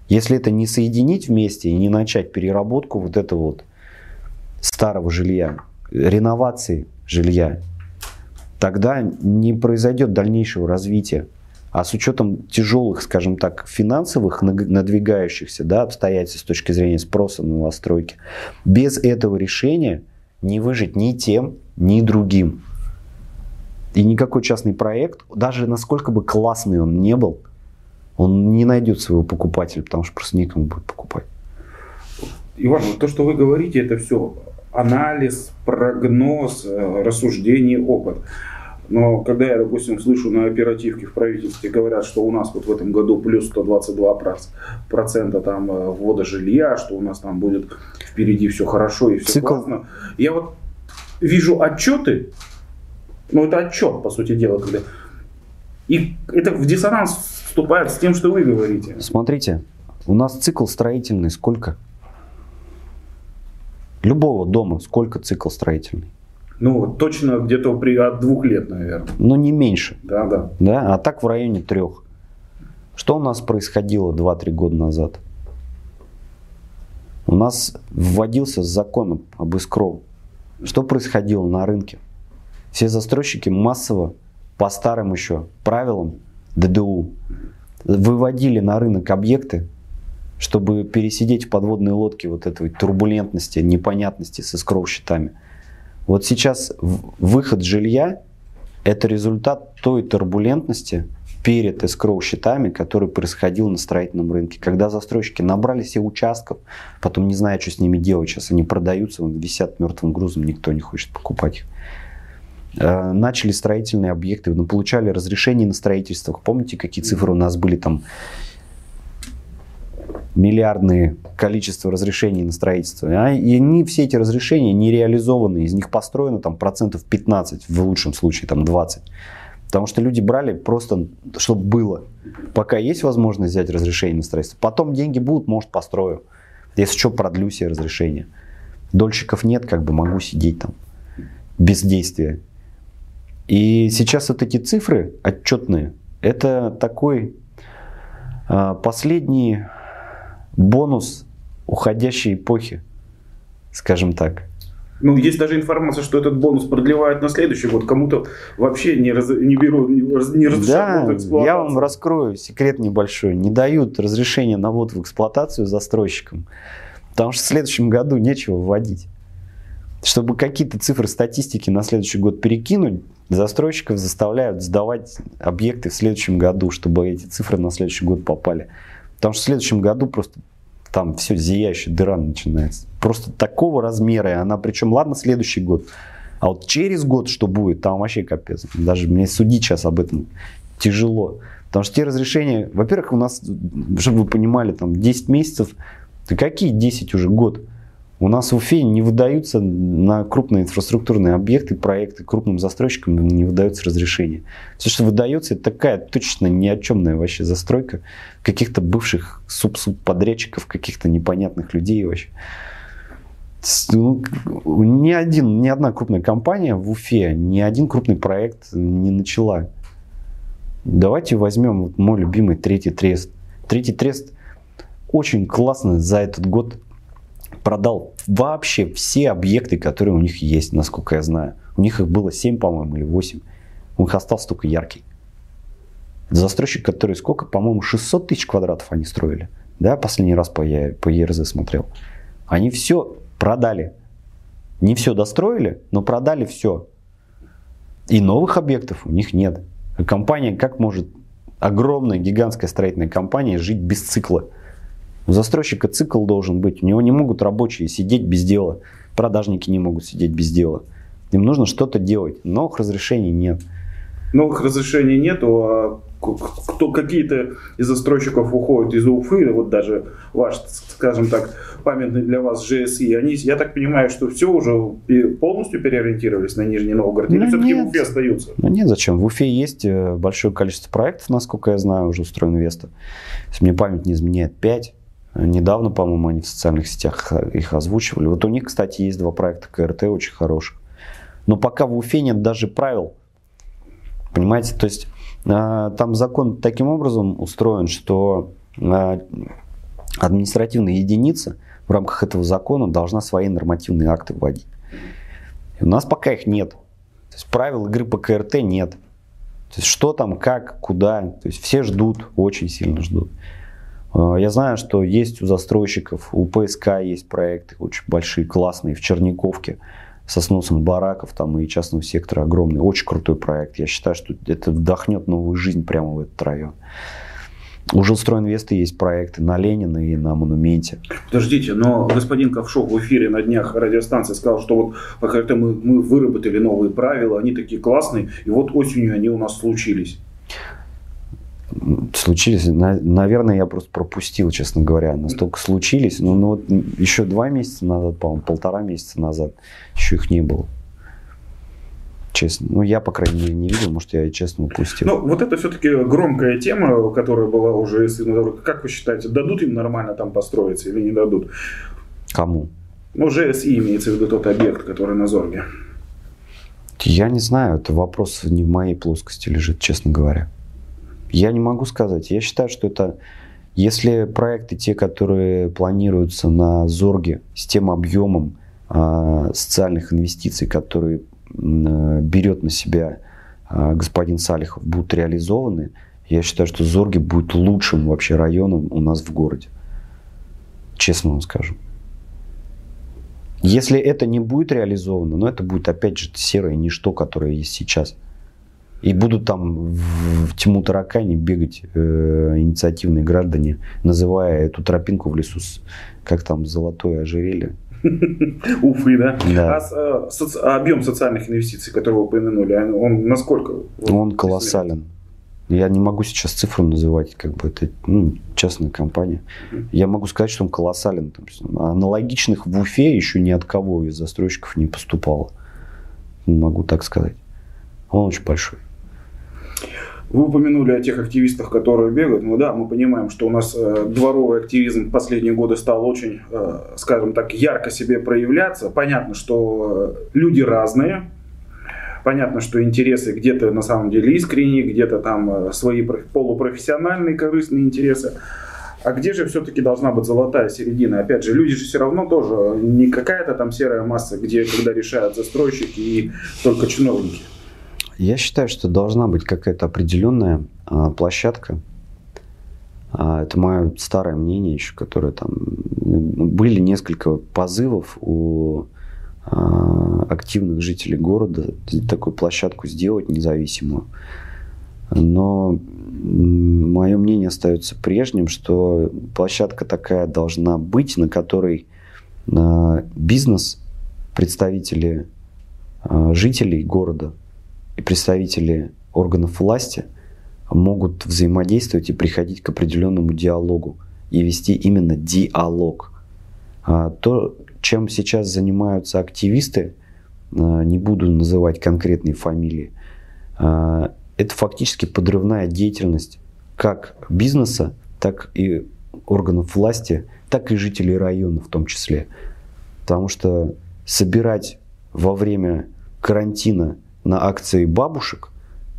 Если это не соединить вместе и не начать переработку вот этого вот старого жилья, реновации жилья, тогда не произойдет дальнейшего развития а с учетом тяжелых, скажем так, финансовых надвигающихся да, обстоятельств с точки зрения спроса на новостройки, без этого решения не выжить ни тем, ни другим. И никакой частный проект, даже насколько бы классный он не был, он не найдет своего покупателя, потому что просто некому будет покупать. Иван, вот то, что вы говорите, это все анализ, прогноз, э, рассуждение, опыт. Но когда я, допустим, слышу на оперативке в правительстве говорят, что у нас вот в этом году плюс 122 процента там э, ввода жилья, что у нас там будет впереди все хорошо и все Цикл. классно. Я вот вижу отчеты, ну это отчет, по сути дела, когда и это в диссонанс вступает с тем, что вы говорите. Смотрите, у нас цикл строительный сколько? Любого дома сколько цикл строительный? Ну, точно где-то при, от двух лет, наверное. Ну, не меньше. Да, да. Да, а так в районе трех. Что у нас происходило 2-3 года назад? У нас вводился закон об искров. Что происходило на рынке? Все застройщики массово, по старым еще правилам ДДУ, выводили на рынок объекты, чтобы пересидеть в подводной лодке вот этой турбулентности, непонятности с искров счетами. Вот сейчас выход жилья – это результат той турбулентности перед эскроу счетами, который происходил на строительном рынке. Когда застройщики набрали себе участков, потом не знаю, что с ними делать. Сейчас они продаются, висят мертвым грузом, никто не хочет покупать их. Э, начали строительные объекты, ну, получали разрешение на строительство. Помните, какие цифры у нас были там? Миллиардные количество разрешений на строительство. А, и они, все эти разрешения не реализованы. Из них построено там процентов 15, в лучшем случае там 20. Потому что люди брали просто, чтобы было. Пока есть возможность взять разрешение на строительство. Потом деньги будут, может, построю. Если что, продлю себе разрешение. Дольщиков нет, как бы могу сидеть там без действия. И сейчас вот эти цифры отчетные, это такой а, последний бонус уходящей эпохи, скажем так. Ну, есть даже информация, что этот бонус продлевают на следующий год. Кому-то вообще не, раз, не берут, не, не разрешают Да, я вам раскрою секрет небольшой. Не дают разрешения на ввод в эксплуатацию застройщикам. Потому что в следующем году нечего вводить. Чтобы какие-то цифры статистики на следующий год перекинуть, застройщиков заставляют сдавать объекты в следующем году, чтобы эти цифры на следующий год попали. Потому что в следующем году просто там все зияющая дыра начинается. Просто такого размера, и она причем, ладно, следующий год, а вот через год что будет, там вообще капец. Даже мне судить сейчас об этом тяжело. Потому что те разрешения, во-первых, у нас, чтобы вы понимали, там 10 месяцев, да какие 10 уже год? У нас в Уфе не выдаются на крупные инфраструктурные объекты, проекты крупным застройщикам не выдаются разрешения. Все, что выдается, это такая точно ни о чемная вообще застройка каких-то бывших суб-подрядчиков, каких-то непонятных людей вообще. Ну, ни, один, ни одна крупная компания в Уфе, ни один крупный проект не начала. Давайте возьмем вот мой любимый третий трест. Третий трест очень классно за этот год продал вообще все объекты, которые у них есть, насколько я знаю. У них их было 7, по-моему, или 8. У них остался только яркий. Застройщик, который сколько, по-моему, 600 тысяч квадратов они строили. Да, последний раз по, по ЕРЗ смотрел. Они все продали. Не все достроили, но продали все. И новых объектов у них нет. Компания, как может огромная, гигантская строительная компания жить без цикла? У застройщика цикл должен быть. У него не могут рабочие сидеть без дела. Продажники не могут сидеть без дела. Им нужно что-то делать. Новых разрешений нет. Новых разрешений нету, а кто какие-то из застройщиков уходят из Уфы, вот даже ваш, скажем так, памятный для вас GSI, они, я так понимаю, что все уже полностью переориентировались на Нижний Новгород, или ну, все-таки в Уфе остаются? Ну нет, зачем? В Уфе есть э, большое количество проектов, насколько я знаю, уже устроен Веста. Если мне память не изменяет, 5. Недавно, по-моему, они в социальных сетях их озвучивали. Вот у них, кстати, есть два проекта КРТ очень хороших. Но пока в Уфе нет даже правил. Понимаете, то есть а, там закон таким образом устроен, что а, административная единица в рамках этого закона должна свои нормативные акты вводить. И у нас пока их нет. То есть правил игры по КРТ нет. То есть что там, как, куда. То есть все ждут, очень сильно ждут. А, я знаю, что есть у застройщиков, у ПСК есть проекты очень большие, классные, в Черниковке со сносом бараков там и частного сектора огромный, очень крутой проект. Я считаю, что это вдохнет новую жизнь прямо в этот район. У Жилстройинвеста есть проекты на Ленина и на Монументе. Подождите, но господин Ковшов в эфире на днях радиостанции сказал, что вот как-то мы, мы выработали новые правила, они такие классные, и вот осенью они у нас случились случились, наверное, я просто пропустил, честно говоря, настолько случились, но ну, вот еще два месяца назад, по-моему, полтора месяца назад еще их не было. Честно. Ну, я, по крайней мере, не видел, может, я и честно упустил. Ну, вот это все-таки громкая тема, которая была уже... Как вы считаете, дадут им нормально там построиться или не дадут? Кому? Ну, ЖСИ имеется в виду тот объект, который на Зорге. Я не знаю, это вопрос не в моей плоскости лежит, честно говоря. Я не могу сказать. Я считаю, что это, если проекты, те, которые планируются на Зорге с тем объемом э, социальных инвестиций, которые э, берет на себя э, господин Салихов, будут реализованы, я считаю, что Зорги будет лучшим вообще районом у нас в городе. Честно вам скажу. Если это не будет реализовано, но это будет опять же серое ничто, которое есть сейчас – и будут там в тьму таракани бегать э, инициативные граждане, называя эту тропинку в лесу, как там, золотое ожерелье. Уфы, да? Да. А, э, соци- а объем социальных инвестиций, который вы упомянули, он- он насколько? Он колоссален. Я не могу сейчас цифру называть, как бы это ну, частная компания. Я могу сказать, что он колоссален. Там, аналогичных в Уфе еще ни от кого из застройщиков не поступало. Могу так сказать. Он очень большой. Вы упомянули о тех активистах, которые бегают. Ну да, мы понимаем, что у нас э, дворовый активизм в последние годы стал очень, э, скажем так, ярко себе проявляться. Понятно, что э, люди разные. Понятно, что интересы где-то на самом деле искренние, где-то там э, свои проф- полупрофессиональные корыстные интересы. А где же все-таки должна быть золотая середина? Опять же, люди же все равно тоже не какая-то там серая масса, где когда решают застройщики и только чиновники. Я считаю, что должна быть какая-то определенная а, площадка. А, это мое старое мнение еще, которое там были несколько позывов у а, активных жителей города такую площадку сделать независимую. Но мое мнение остается прежним, что площадка такая должна быть, на которой а, бизнес, представители а, жителей города и представители органов власти могут взаимодействовать и приходить к определенному диалогу и вести именно диалог. А, То, чем сейчас занимаются активисты, а, не буду называть конкретные фамилии, а, это фактически подрывная деятельность как бизнеса, так и органов власти, так и жителей района в том числе. Потому что собирать во время карантина на акции бабушек,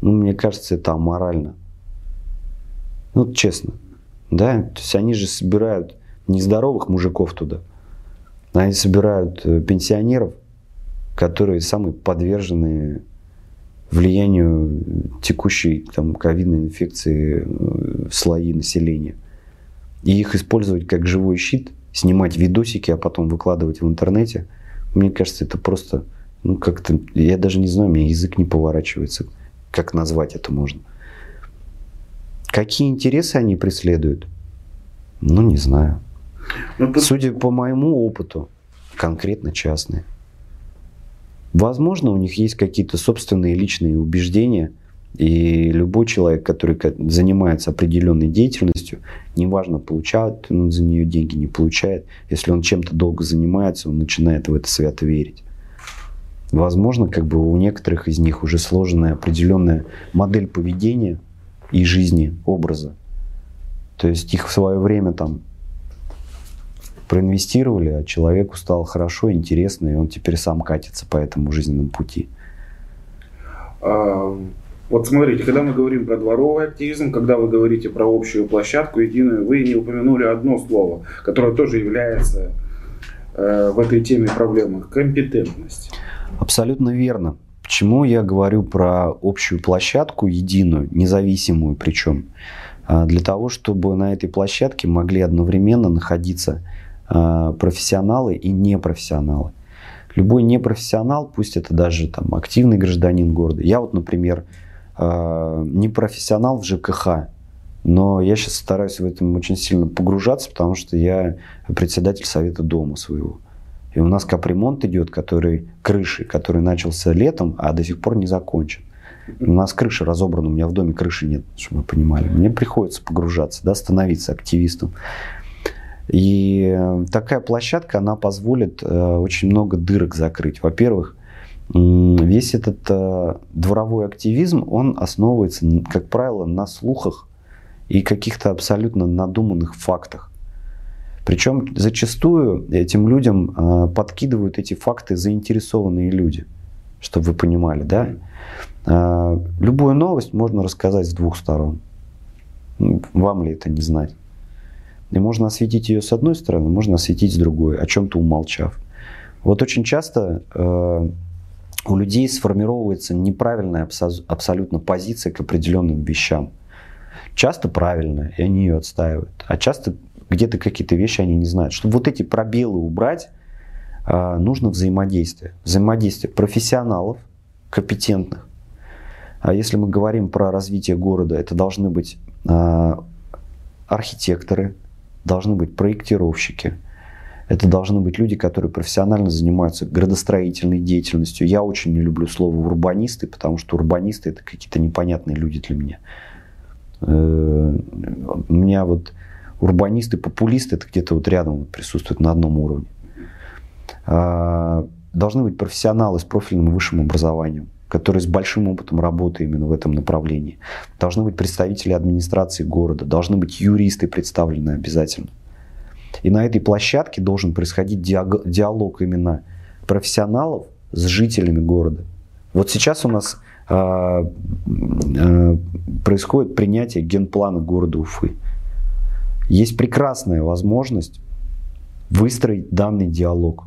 ну, мне кажется, это аморально. Ну, честно. Да, то есть они же собирают нездоровых мужиков туда. Они собирают э, пенсионеров, которые самые подвержены влиянию текущей там, ковидной инфекции э, слои населения. И их использовать как живой щит, снимать видосики, а потом выкладывать в интернете, мне кажется, это просто, ну, как-то, я даже не знаю, у меня язык не поворачивается, как назвать это можно. Какие интересы они преследуют? Ну, не знаю. Ну, Судя по моему опыту, конкретно частные. Возможно, у них есть какие-то собственные личные убеждения, и любой человек, который занимается определенной деятельностью, неважно, получает он за нее деньги, не получает, если он чем-то долго занимается, он начинает в это свято верить. Возможно, как бы у некоторых из них уже сложенная определенная модель поведения и жизни, образа. То есть их в свое время там проинвестировали, а человеку стало хорошо, интересно, и он теперь сам катится по этому жизненному пути. А, Вот смотрите, когда мы говорим про дворовый активизм, когда вы говорите про общую площадку единую, вы не упомянули одно слово, которое тоже является э, в этой теме проблемой – компетентность. Абсолютно верно. Почему я говорю про общую площадку, единую, независимую причем? А, Для того, чтобы на этой площадке могли одновременно находиться а, профессионалы и непрофессионалы. Любой непрофессионал, пусть это даже там, активный гражданин города. Я вот, например, а, не профессионал в ЖКХ, но я сейчас стараюсь в этом очень сильно погружаться, потому что я председатель совета дома своего. И у нас капремонт идет, который крыши, который начался летом, а до сих пор не закончен. У нас крыша разобрана, у меня в доме крыши нет, чтобы вы понимали. Мне приходится погружаться, да, становиться активистом. И э, такая площадка, она позволит э, очень много дырок закрыть. Во-первых, весь этот э, дворовой активизм, он основывается, как правило, на слухах и каких-то абсолютно надуманных фактах. Причем зачастую этим людям э, подкидывают эти факты заинтересованные люди, чтобы вы понимали, да? Э, любую новость можно рассказать с двух сторон. М, Вам ли это не знать? И можно осветить ее с одной стороны, можно осветить с другой, о чем-то умолчав. Вот очень часто э, у людей сформировывается неправильная абсо- абсолютно позиция к определенным вещам. Часто правильная, и они ее отстаивают. А часто где-то какие-то вещи они не знают. Чтобы вот эти пробелы убрать, э, нужно взаимодействие. Взаимодействие профессионалов, компетентных. А если мы говорим про развитие города, это должны быть э, архитекторы, должны быть проектировщики, Это должны быть люди, которые профессионально занимаются градостроительной деятельностью. Я очень не люблю слово урбанисты, потому что урбанисты это какие-то непонятные люди для меня. Э, у меня вот урбанисты, популисты, это где-то вот рядом присутствуют на одном уровне. А, должны быть профессионалы с профильным высшим образованием, которые с большим опытом работы именно в этом направлении. Должны быть представители администрации города, должны быть юристы представлены обязательно. И на этой площадке должен происходить диалог именно профессионалов с жителями города. Вот сейчас у нас э, э, происходит принятие генплана города Уфы. Есть прекрасная возможность выстроить данный диалог.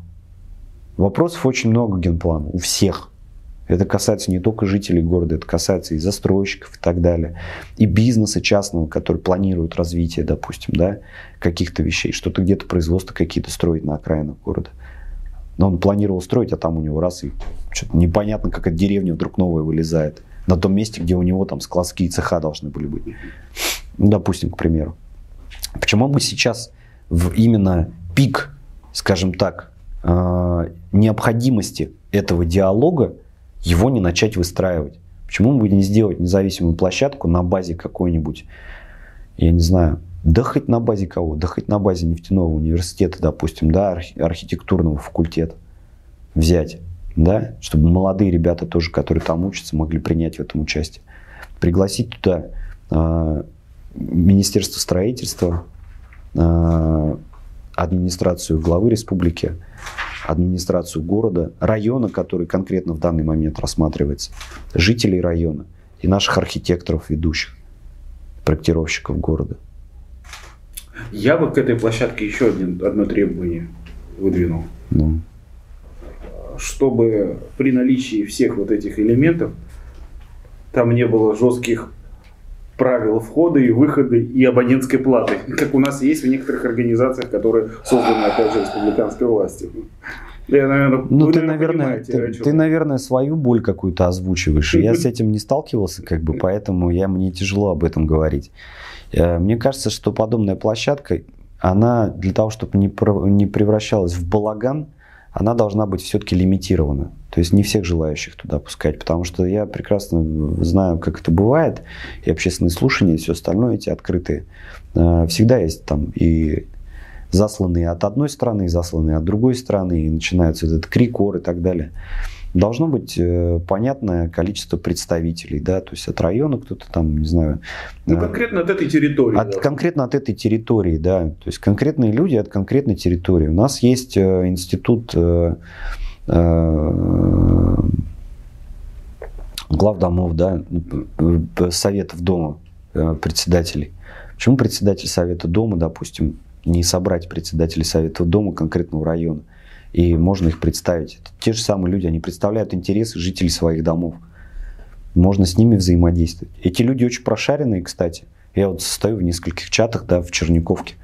Вопросов очень много генплана, у всех. Это касается не только жителей города, это касается и застройщиков и так далее, и бизнеса частного, который планирует развитие, допустим, да, каких-то вещей, что-то где-то производство какие-то строить на окраинах города. Но он планировал строить, а там у него раз и что-то непонятно, как от деревни вдруг новая вылезает. На том месте, где у него там складские цеха должны были быть. Допустим, к примеру. Почему мы сейчас в именно пик, скажем так, э, необходимости этого диалога его не начать выстраивать? Почему бы не сделать независимую площадку на базе какой-нибудь, я не знаю, да хоть на базе кого, да хоть на базе нефтяного университета, допустим, да, архитектурного факультета взять, да, чтобы молодые ребята тоже, которые там учатся, могли принять в этом участие. Пригласить туда э, Министерство строительства, э, администрацию главы республики, администрацию города, района, который конкретно в данный момент рассматривается, жителей района и наших архитекторов ведущих, проектировщиков города. Я бы к этой площадке еще один, одно требование выдвинул. Ну. Чтобы при наличии всех вот этих элементов там не было жестких правил входа и выхода и абонентской платы, как у нас есть в некоторых организациях, которые созданы, опять же, республиканской властью. Я, наверное, ну, ты, наверное, ты, ты, наверное, свою боль какую-то озвучиваешь. Я с этим не сталкивался, как бы, поэтому я, мне тяжело об этом говорить. Э, мне кажется, что подобная площадка, она для того, чтобы не, не превращалась в балаган, она должна быть все-таки лимитирована. То есть не всех желающих туда пускать, потому что я прекрасно знаю, как это бывает, и общественные слушания, и все остальное, эти открытые. Э, всегда есть там и засланные от одной стороны, и засланные от другой стороны, и начинается этот крик, ор и так далее должно быть э, понятное количество представителей, да, то есть от района кто-то там, не знаю. Ну, конкретно от этой территории. От, да. Конкретно от этой территории, да, то есть конкретные люди от конкретной территории. У нас есть э, институт э, глав домов, да, советов дома э, председателей. Почему председатель совета дома, допустим, не собрать председателей совета дома конкретного района? и можно их представить. Это те же самые люди, они представляют интересы жителей своих домов. Можно с ними взаимодействовать. Эти люди очень прошаренные, кстати. Я вот стою в нескольких чатах, да, в Черниковке.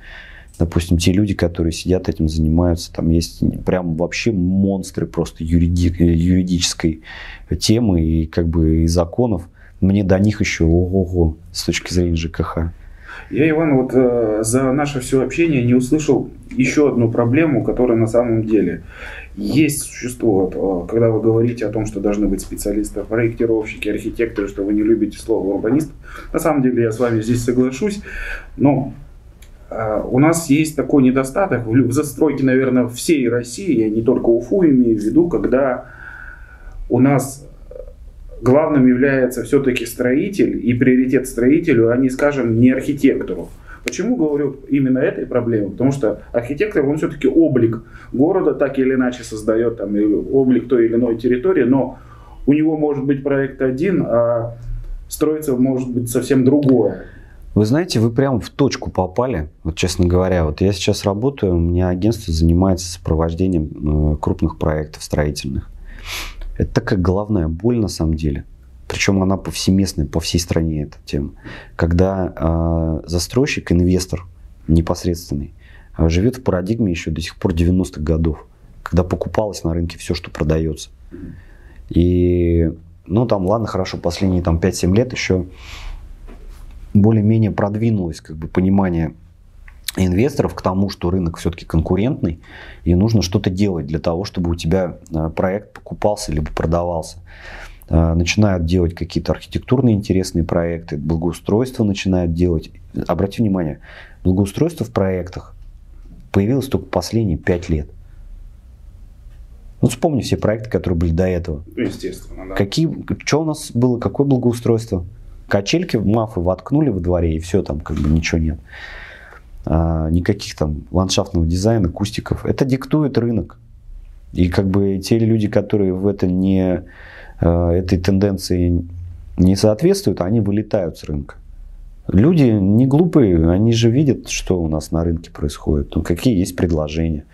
Допустим, те люди, которые сидят этим занимаются, там есть прям вообще монстры просто юриди, юридической темы и как бы и законов. Мне до них еще ого-го с точки зрения ЖКХ. Я, Иван, вот э, за наше все общение не услышал еще одну проблему, которая на самом деле есть, существует. Э, когда вы говорите о том, что должны быть специалисты, проектировщики, архитекторы, что вы не любите слово урбанист, на самом деле я с вами здесь соглашусь, но у нас есть такой недостаток в застройке, наверное, всей России, я не только Уфу имею в виду, когда у нас главным является все-таки строитель и приоритет строителю, а не, скажем, не архитектору. Почему говорю именно этой проблемы? Потому что архитектор, он все-таки облик города так или иначе создает, там, облик той или иной территории, но у него может быть проект один, а строиться может быть совсем другое. Вы знаете, вы прямо в точку попали. Вот, честно говоря, вот я сейчас работаю, у меня агентство занимается сопровождением э, крупных проектов строительных. Это такая головная боль на самом деле. Причем она повсеместная, по всей стране эта тема. Когда э, застройщик, инвестор непосредственный, э, живет в парадигме еще до сих пор 90-х годов, когда покупалось на рынке все, что продается. И, ну там, ладно, хорошо, последние там 5-7 лет еще более-менее продвинулось как бы понимание инвесторов к тому, что рынок все-таки конкурентный, и нужно что-то делать для того, чтобы у тебя э, проект покупался либо продавался. Э, начинают делать какие-то архитектурные интересные проекты, благоустройство начинают делать. Обрати внимание, благоустройство в проектах появилось только последние пять лет. Ну, вспомни все проекты, которые были до этого. Естественно, да. Какие, что у нас было, какое благоустройство? Качельки в мафы воткнули во дворе, и все, там как бы ничего нет. А, никаких там ландшафтного дизайна, кустиков. Это диктует рынок. И как бы те люди, которые в это не, а, этой тенденции не соответствуют, они вылетают с рынка. Люди не глупые, они же видят, что у нас на рынке происходит, ну, какие есть предложения.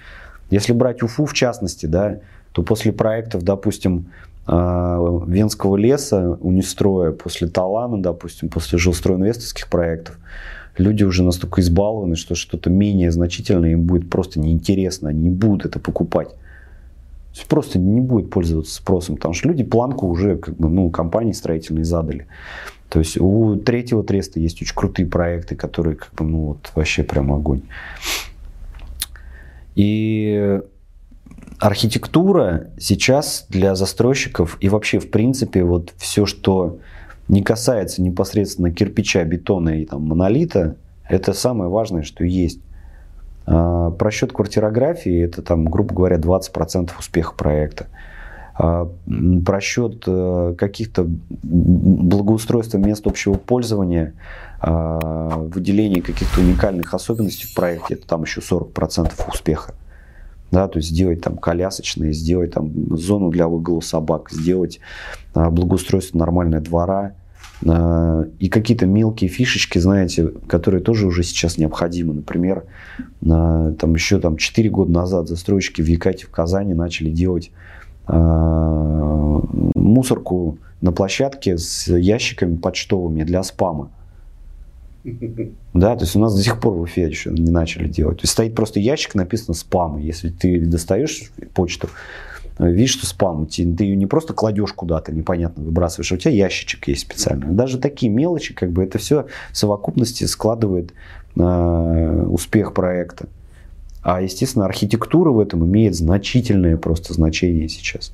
Если брать Уфу в частности, да, то после проектов, допустим, Венского леса, Унистроя, после Талана, допустим, после жилстройинвесторских проектов, люди уже настолько избалованы, что что-то менее значительное им будет просто неинтересно, они не будут это покупать. Просто не будет пользоваться спросом, потому что люди планку уже как бы, ну, компании строительные задали. То есть у третьего треста есть очень крутые проекты, которые как бы, ну вот вообще прям огонь. И архитектура сейчас для застройщиков и вообще в принципе вот все, что не касается непосредственно кирпича, бетона и там, монолита, это самое важное, что есть. А, просчет квартирографии – это, там, грубо говоря, 20% успеха проекта. А, просчет э, каких-то благоустройства мест общего пользования, а, выделение каких-то уникальных особенностей в проекте – это там еще 40% успеха. Да, то есть сделать там колясочные, сделать там зону для выгула собак, сделать а, благоустройство нормального двора, а, и какие-то мелкие фишечки, знаете, которые тоже уже сейчас необходимы. Например, а, там еще там, 4 года назад застройщики в Якате, в Казани начали делать а, мусорку на площадке с ящиками почтовыми для спама. Да, то есть у нас до сих пор в Уфе еще не начали делать. То есть стоит просто ящик, написано спам. Если ты достаешь почту, видишь, что спам, ты, ее не просто кладешь куда-то, непонятно выбрасываешь, а у тебя ящичек есть специальный. Даже такие мелочи, как бы это все в совокупности складывает э, успех проекта. А, естественно, архитектура в этом имеет значительное просто значение сейчас.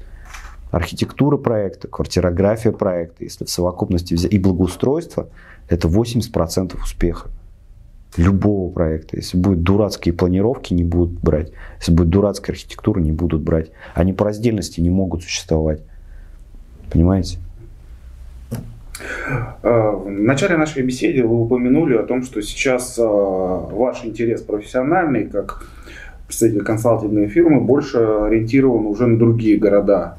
Архитектура проекта, квартирография проекта, если в совокупности взять, и благоустройство, это 80% успеха любого проекта. Если будут дурацкие планировки, не будут брать. Если будет дурацкая архитектура, не будут брать. Они по раздельности не могут существовать. Понимаете? А, в начале нашей беседы вы упомянули о том, что сейчас а, ваш интерес профессиональный, как представитель консалтинговой фирмы, больше ориентирован уже на другие города.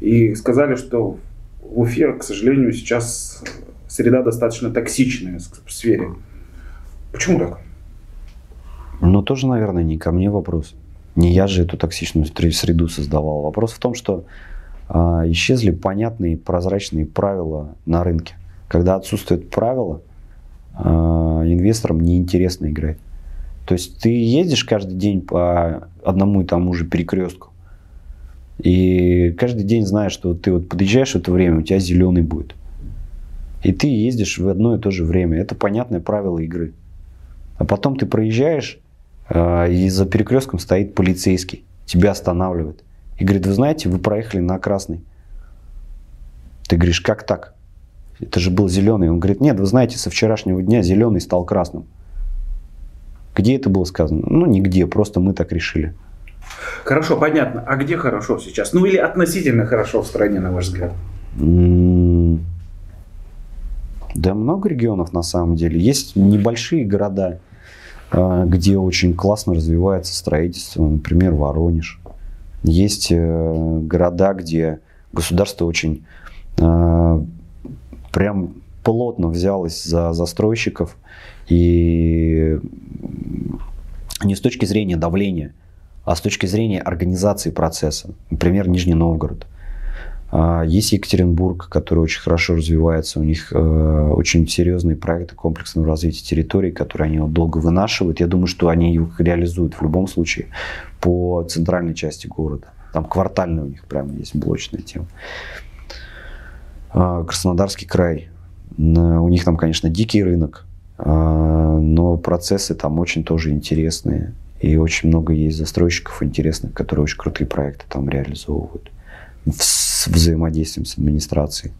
И сказали, что в Уфе, к сожалению, сейчас среда достаточно токсичная в сфере Почему так? Ну, тоже, наверное, не ко мне вопрос. Не я же эту токсичную среду создавал. Вопрос в том, что э, исчезли понятные прозрачные правила на рынке. Когда отсутствуют правила, э, инвесторам неинтересно играть. То есть ты ездишь каждый день по одному и тому же перекрестку, и каждый день знаешь, что ты вот подъезжаешь в это время, у тебя зеленый будет. И ты ездишь в одно и то же время. Это понятное правило игры. А потом ты проезжаешь, э, и за перекрестком стоит полицейский, тебя останавливает. И говорит, вы знаете, вы проехали на красный. Ты говоришь, как так? Это же был зеленый. Он говорит, нет, вы знаете, со вчерашнего дня зеленый стал красным. Где это было сказано? Ну, нигде, просто мы так решили. Хорошо, понятно. А где хорошо сейчас? Ну, или относительно хорошо в стране, на ваш взгляд? Да много регионов на самом деле. Есть небольшие города, а, где очень классно развивается строительство, например, Воронеж. Есть э, города, где государство очень а, прям плотно взялось за застройщиков и не с точки зрения давления, а с точки зрения организации процесса. Например, Нижний Новгород. А, есть Екатеринбург, который очень хорошо развивается. У них э, очень серьезные проекты комплексного развития территорий, которые они долго вынашивают. Я думаю, что они их реализуют в любом случае по центральной части города. Там квартальная у них прямо есть блочная тема. А, Краснодарский край. У них там, конечно, дикий рынок. А, но процессы там очень тоже интересные. И очень много есть застройщиков интересных, которые очень крутые проекты там реализовывают с взаимодействием с администрацией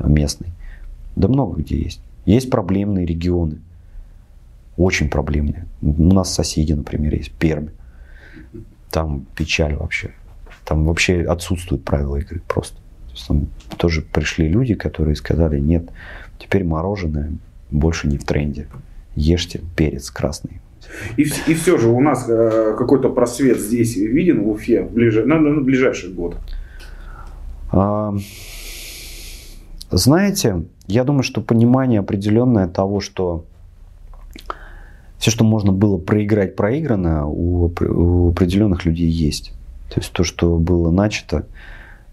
местной. Да много где есть. Есть проблемные регионы. Очень проблемные. У нас соседи, например, есть Пермь. Там печаль вообще. Там вообще отсутствуют правила игры просто. То есть там тоже пришли люди, которые сказали, нет, теперь мороженое больше не в тренде. Ешьте перец красный. И, и все же у нас э, какой-то просвет здесь виден в Уфе в ближ... на, на ближайший год. А, знаете, я думаю, что понимание определенное того, что все, что можно было проиграть, проиграно, у, определенных людей есть. То есть то, что было начато,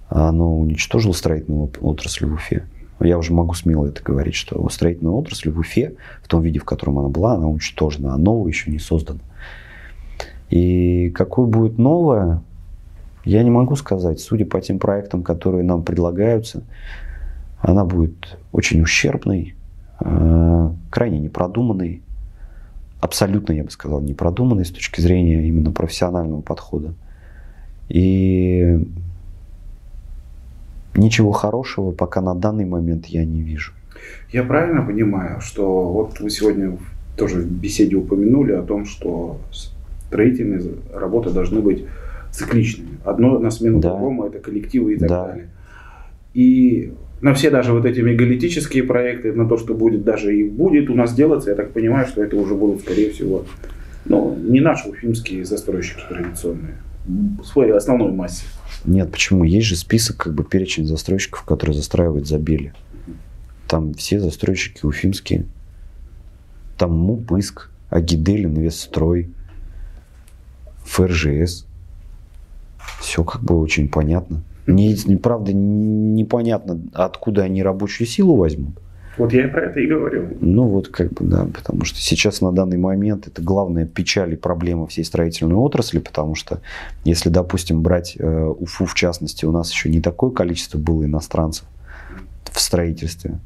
оно уничтожило строительную отрасль в Уфе. Я уже могу смело это говорить, что строительная отрасль в Уфе, в том виде, в котором она была, она уничтожена, а новая еще не создана. И какой будет новая, я не могу сказать. Судя по тем проектам, которые нам предлагаются, она будет очень ущербной, э, крайне непродуманной, абсолютно, я бы сказал, непродуманной с точки зрения именно профессионального подхода. И ничего хорошего пока на данный момент я не вижу. Я правильно понимаю, что вот вы сегодня тоже в беседе упомянули о том, что строительные работы должны быть цикличными. Одно на смену да. другому, это коллективы и так да. далее. И на все даже вот эти мегалитические проекты, на то, что будет даже и будет у нас делаться, я так понимаю, что это уже будут, скорее всего, ну, не наши уфимские застройщики традиционные, в своей основной массе. Нет, почему? Есть же список, как бы перечень застройщиков, которые застраивают забили. Там все застройщики уфимские. Там МУП, ИСК, Агидель, Инвестстрой, ФРЖС. Все как бы очень понятно. Мне, правда, непонятно, откуда они рабочую силу возьмут. Вот я про это и говорил. Ну вот как бы да, потому что сейчас на данный момент это главная печаль и проблема всей строительной отрасли, потому что если, допустим, брать э, Уфу в частности, у нас еще не такое количество было иностранцев в строительстве.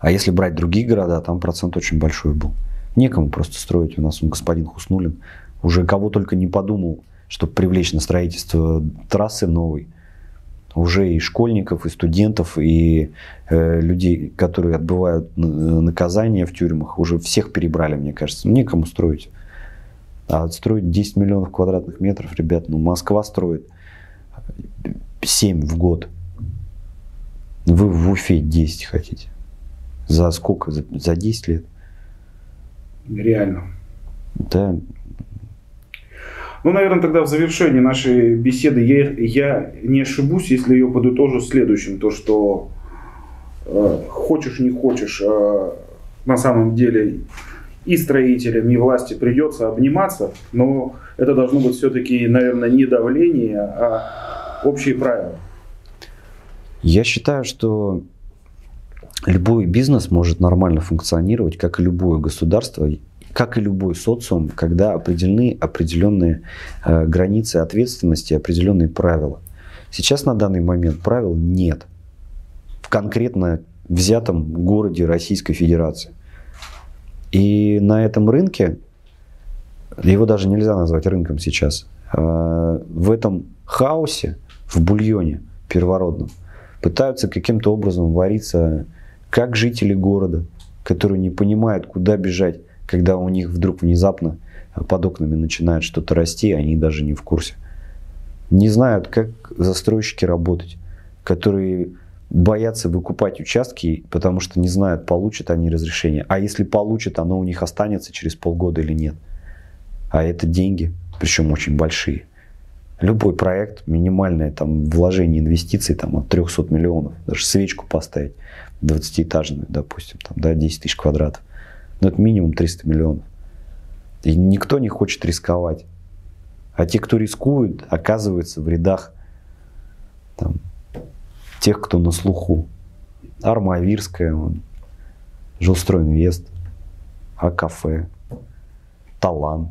А если брать другие города, там процент очень большой был. Некому просто строить. У нас он господин Хуснулин уже кого только не подумал, чтобы привлечь на строительство трассы новой – уже и школьников, и студентов, и э, людей, которые отбывают наказание в тюрьмах, уже всех перебрали, мне кажется. Некому строить. А строить 10 миллионов квадратных метров, ребят, ну Москва строит 7 в год. Вы в Уфе 10 хотите. За сколько? За, за 10 лет? Реально. Да, ну, наверное, тогда в завершении нашей беседы я, я не ошибусь, если ее подытожу следующим. То, что э, хочешь, не хочешь, э, на самом деле и строителям, и власти придется обниматься, но это должно быть все-таки, наверное, не давление, а общие правила. Я считаю, что любой бизнес может нормально функционировать, как и любое государство, как и любой социум, когда определены определенные э, границы ответственности, определенные правила. Сейчас на данный момент правил нет в конкретно взятом городе Российской Федерации. И на этом рынке, его даже нельзя назвать рынком сейчас, э, в этом хаосе, в бульоне первородном, пытаются каким-то образом вариться как жители города, которые не понимают, куда бежать, когда у них вдруг внезапно под окнами начинает что-то расти, они даже не в курсе. Не знают, как застройщики работать, которые боятся выкупать участки, потому что не знают, получат они разрешение. А если получат, оно у них останется через полгода или нет. А это деньги, причем очень большие. Любой проект, минимальное там, вложение инвестиций там, от 300 миллионов, даже свечку поставить, 20-этажную, допустим, там, да, 10 тысяч квадратов. Но ну, это минимум 300 миллионов. И никто не хочет рисковать. А те, кто рискуют, оказываются в рядах там, тех, кто на слуху. Армавирская, он, Жилстройинвест, АКФ, Талан.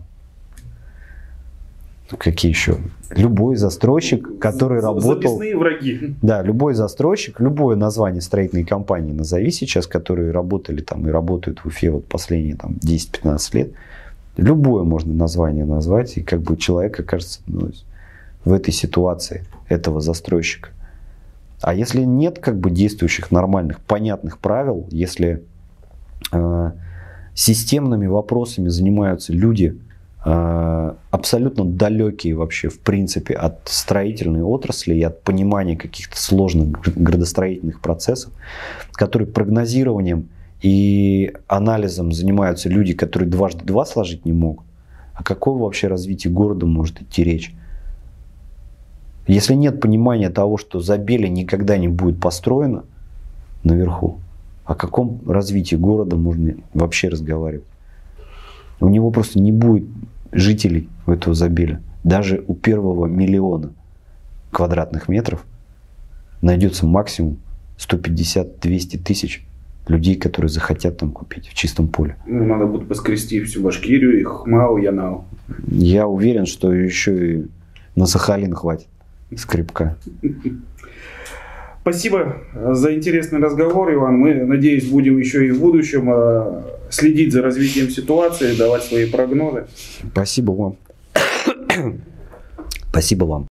Какие еще? Любой застройщик, который работал... Записные враги. Да, любой застройщик, любое название строительной компании назови сейчас, которые работали там и работают в Уфе вот последние там 10-15 лет. Любое можно название назвать, и как бы человек окажется ну, в этой ситуации, этого застройщика. А если нет как бы действующих нормальных, понятных правил, если э, системными вопросами занимаются люди, абсолютно далекие вообще в принципе от строительной отрасли и от понимания каких-то сложных градостроительных процессов, которые прогнозированием и анализом занимаются люди, которые дважды два сложить не могут. О каком вообще развитии города может идти речь? Если нет понимания того, что Забеле никогда не будет построено наверху, о каком развитии города можно вообще разговаривать? У него просто не будет жителей у этого Забеля. Даже у первого миллиона квадратных метров найдется максимум 150-200 тысяч людей, которые захотят там купить в чистом поле. Ну, надо будет поскрести всю Башкирию, и Хмау, Янау. Я уверен, что еще и на Сахалин хватит скрипка. Спасибо за интересный разговор, Иван. Мы, надеюсь, будем еще и в будущем э, следить за развитием ситуации, давать свои прогнозы. Спасибо вам. Спасибо вам.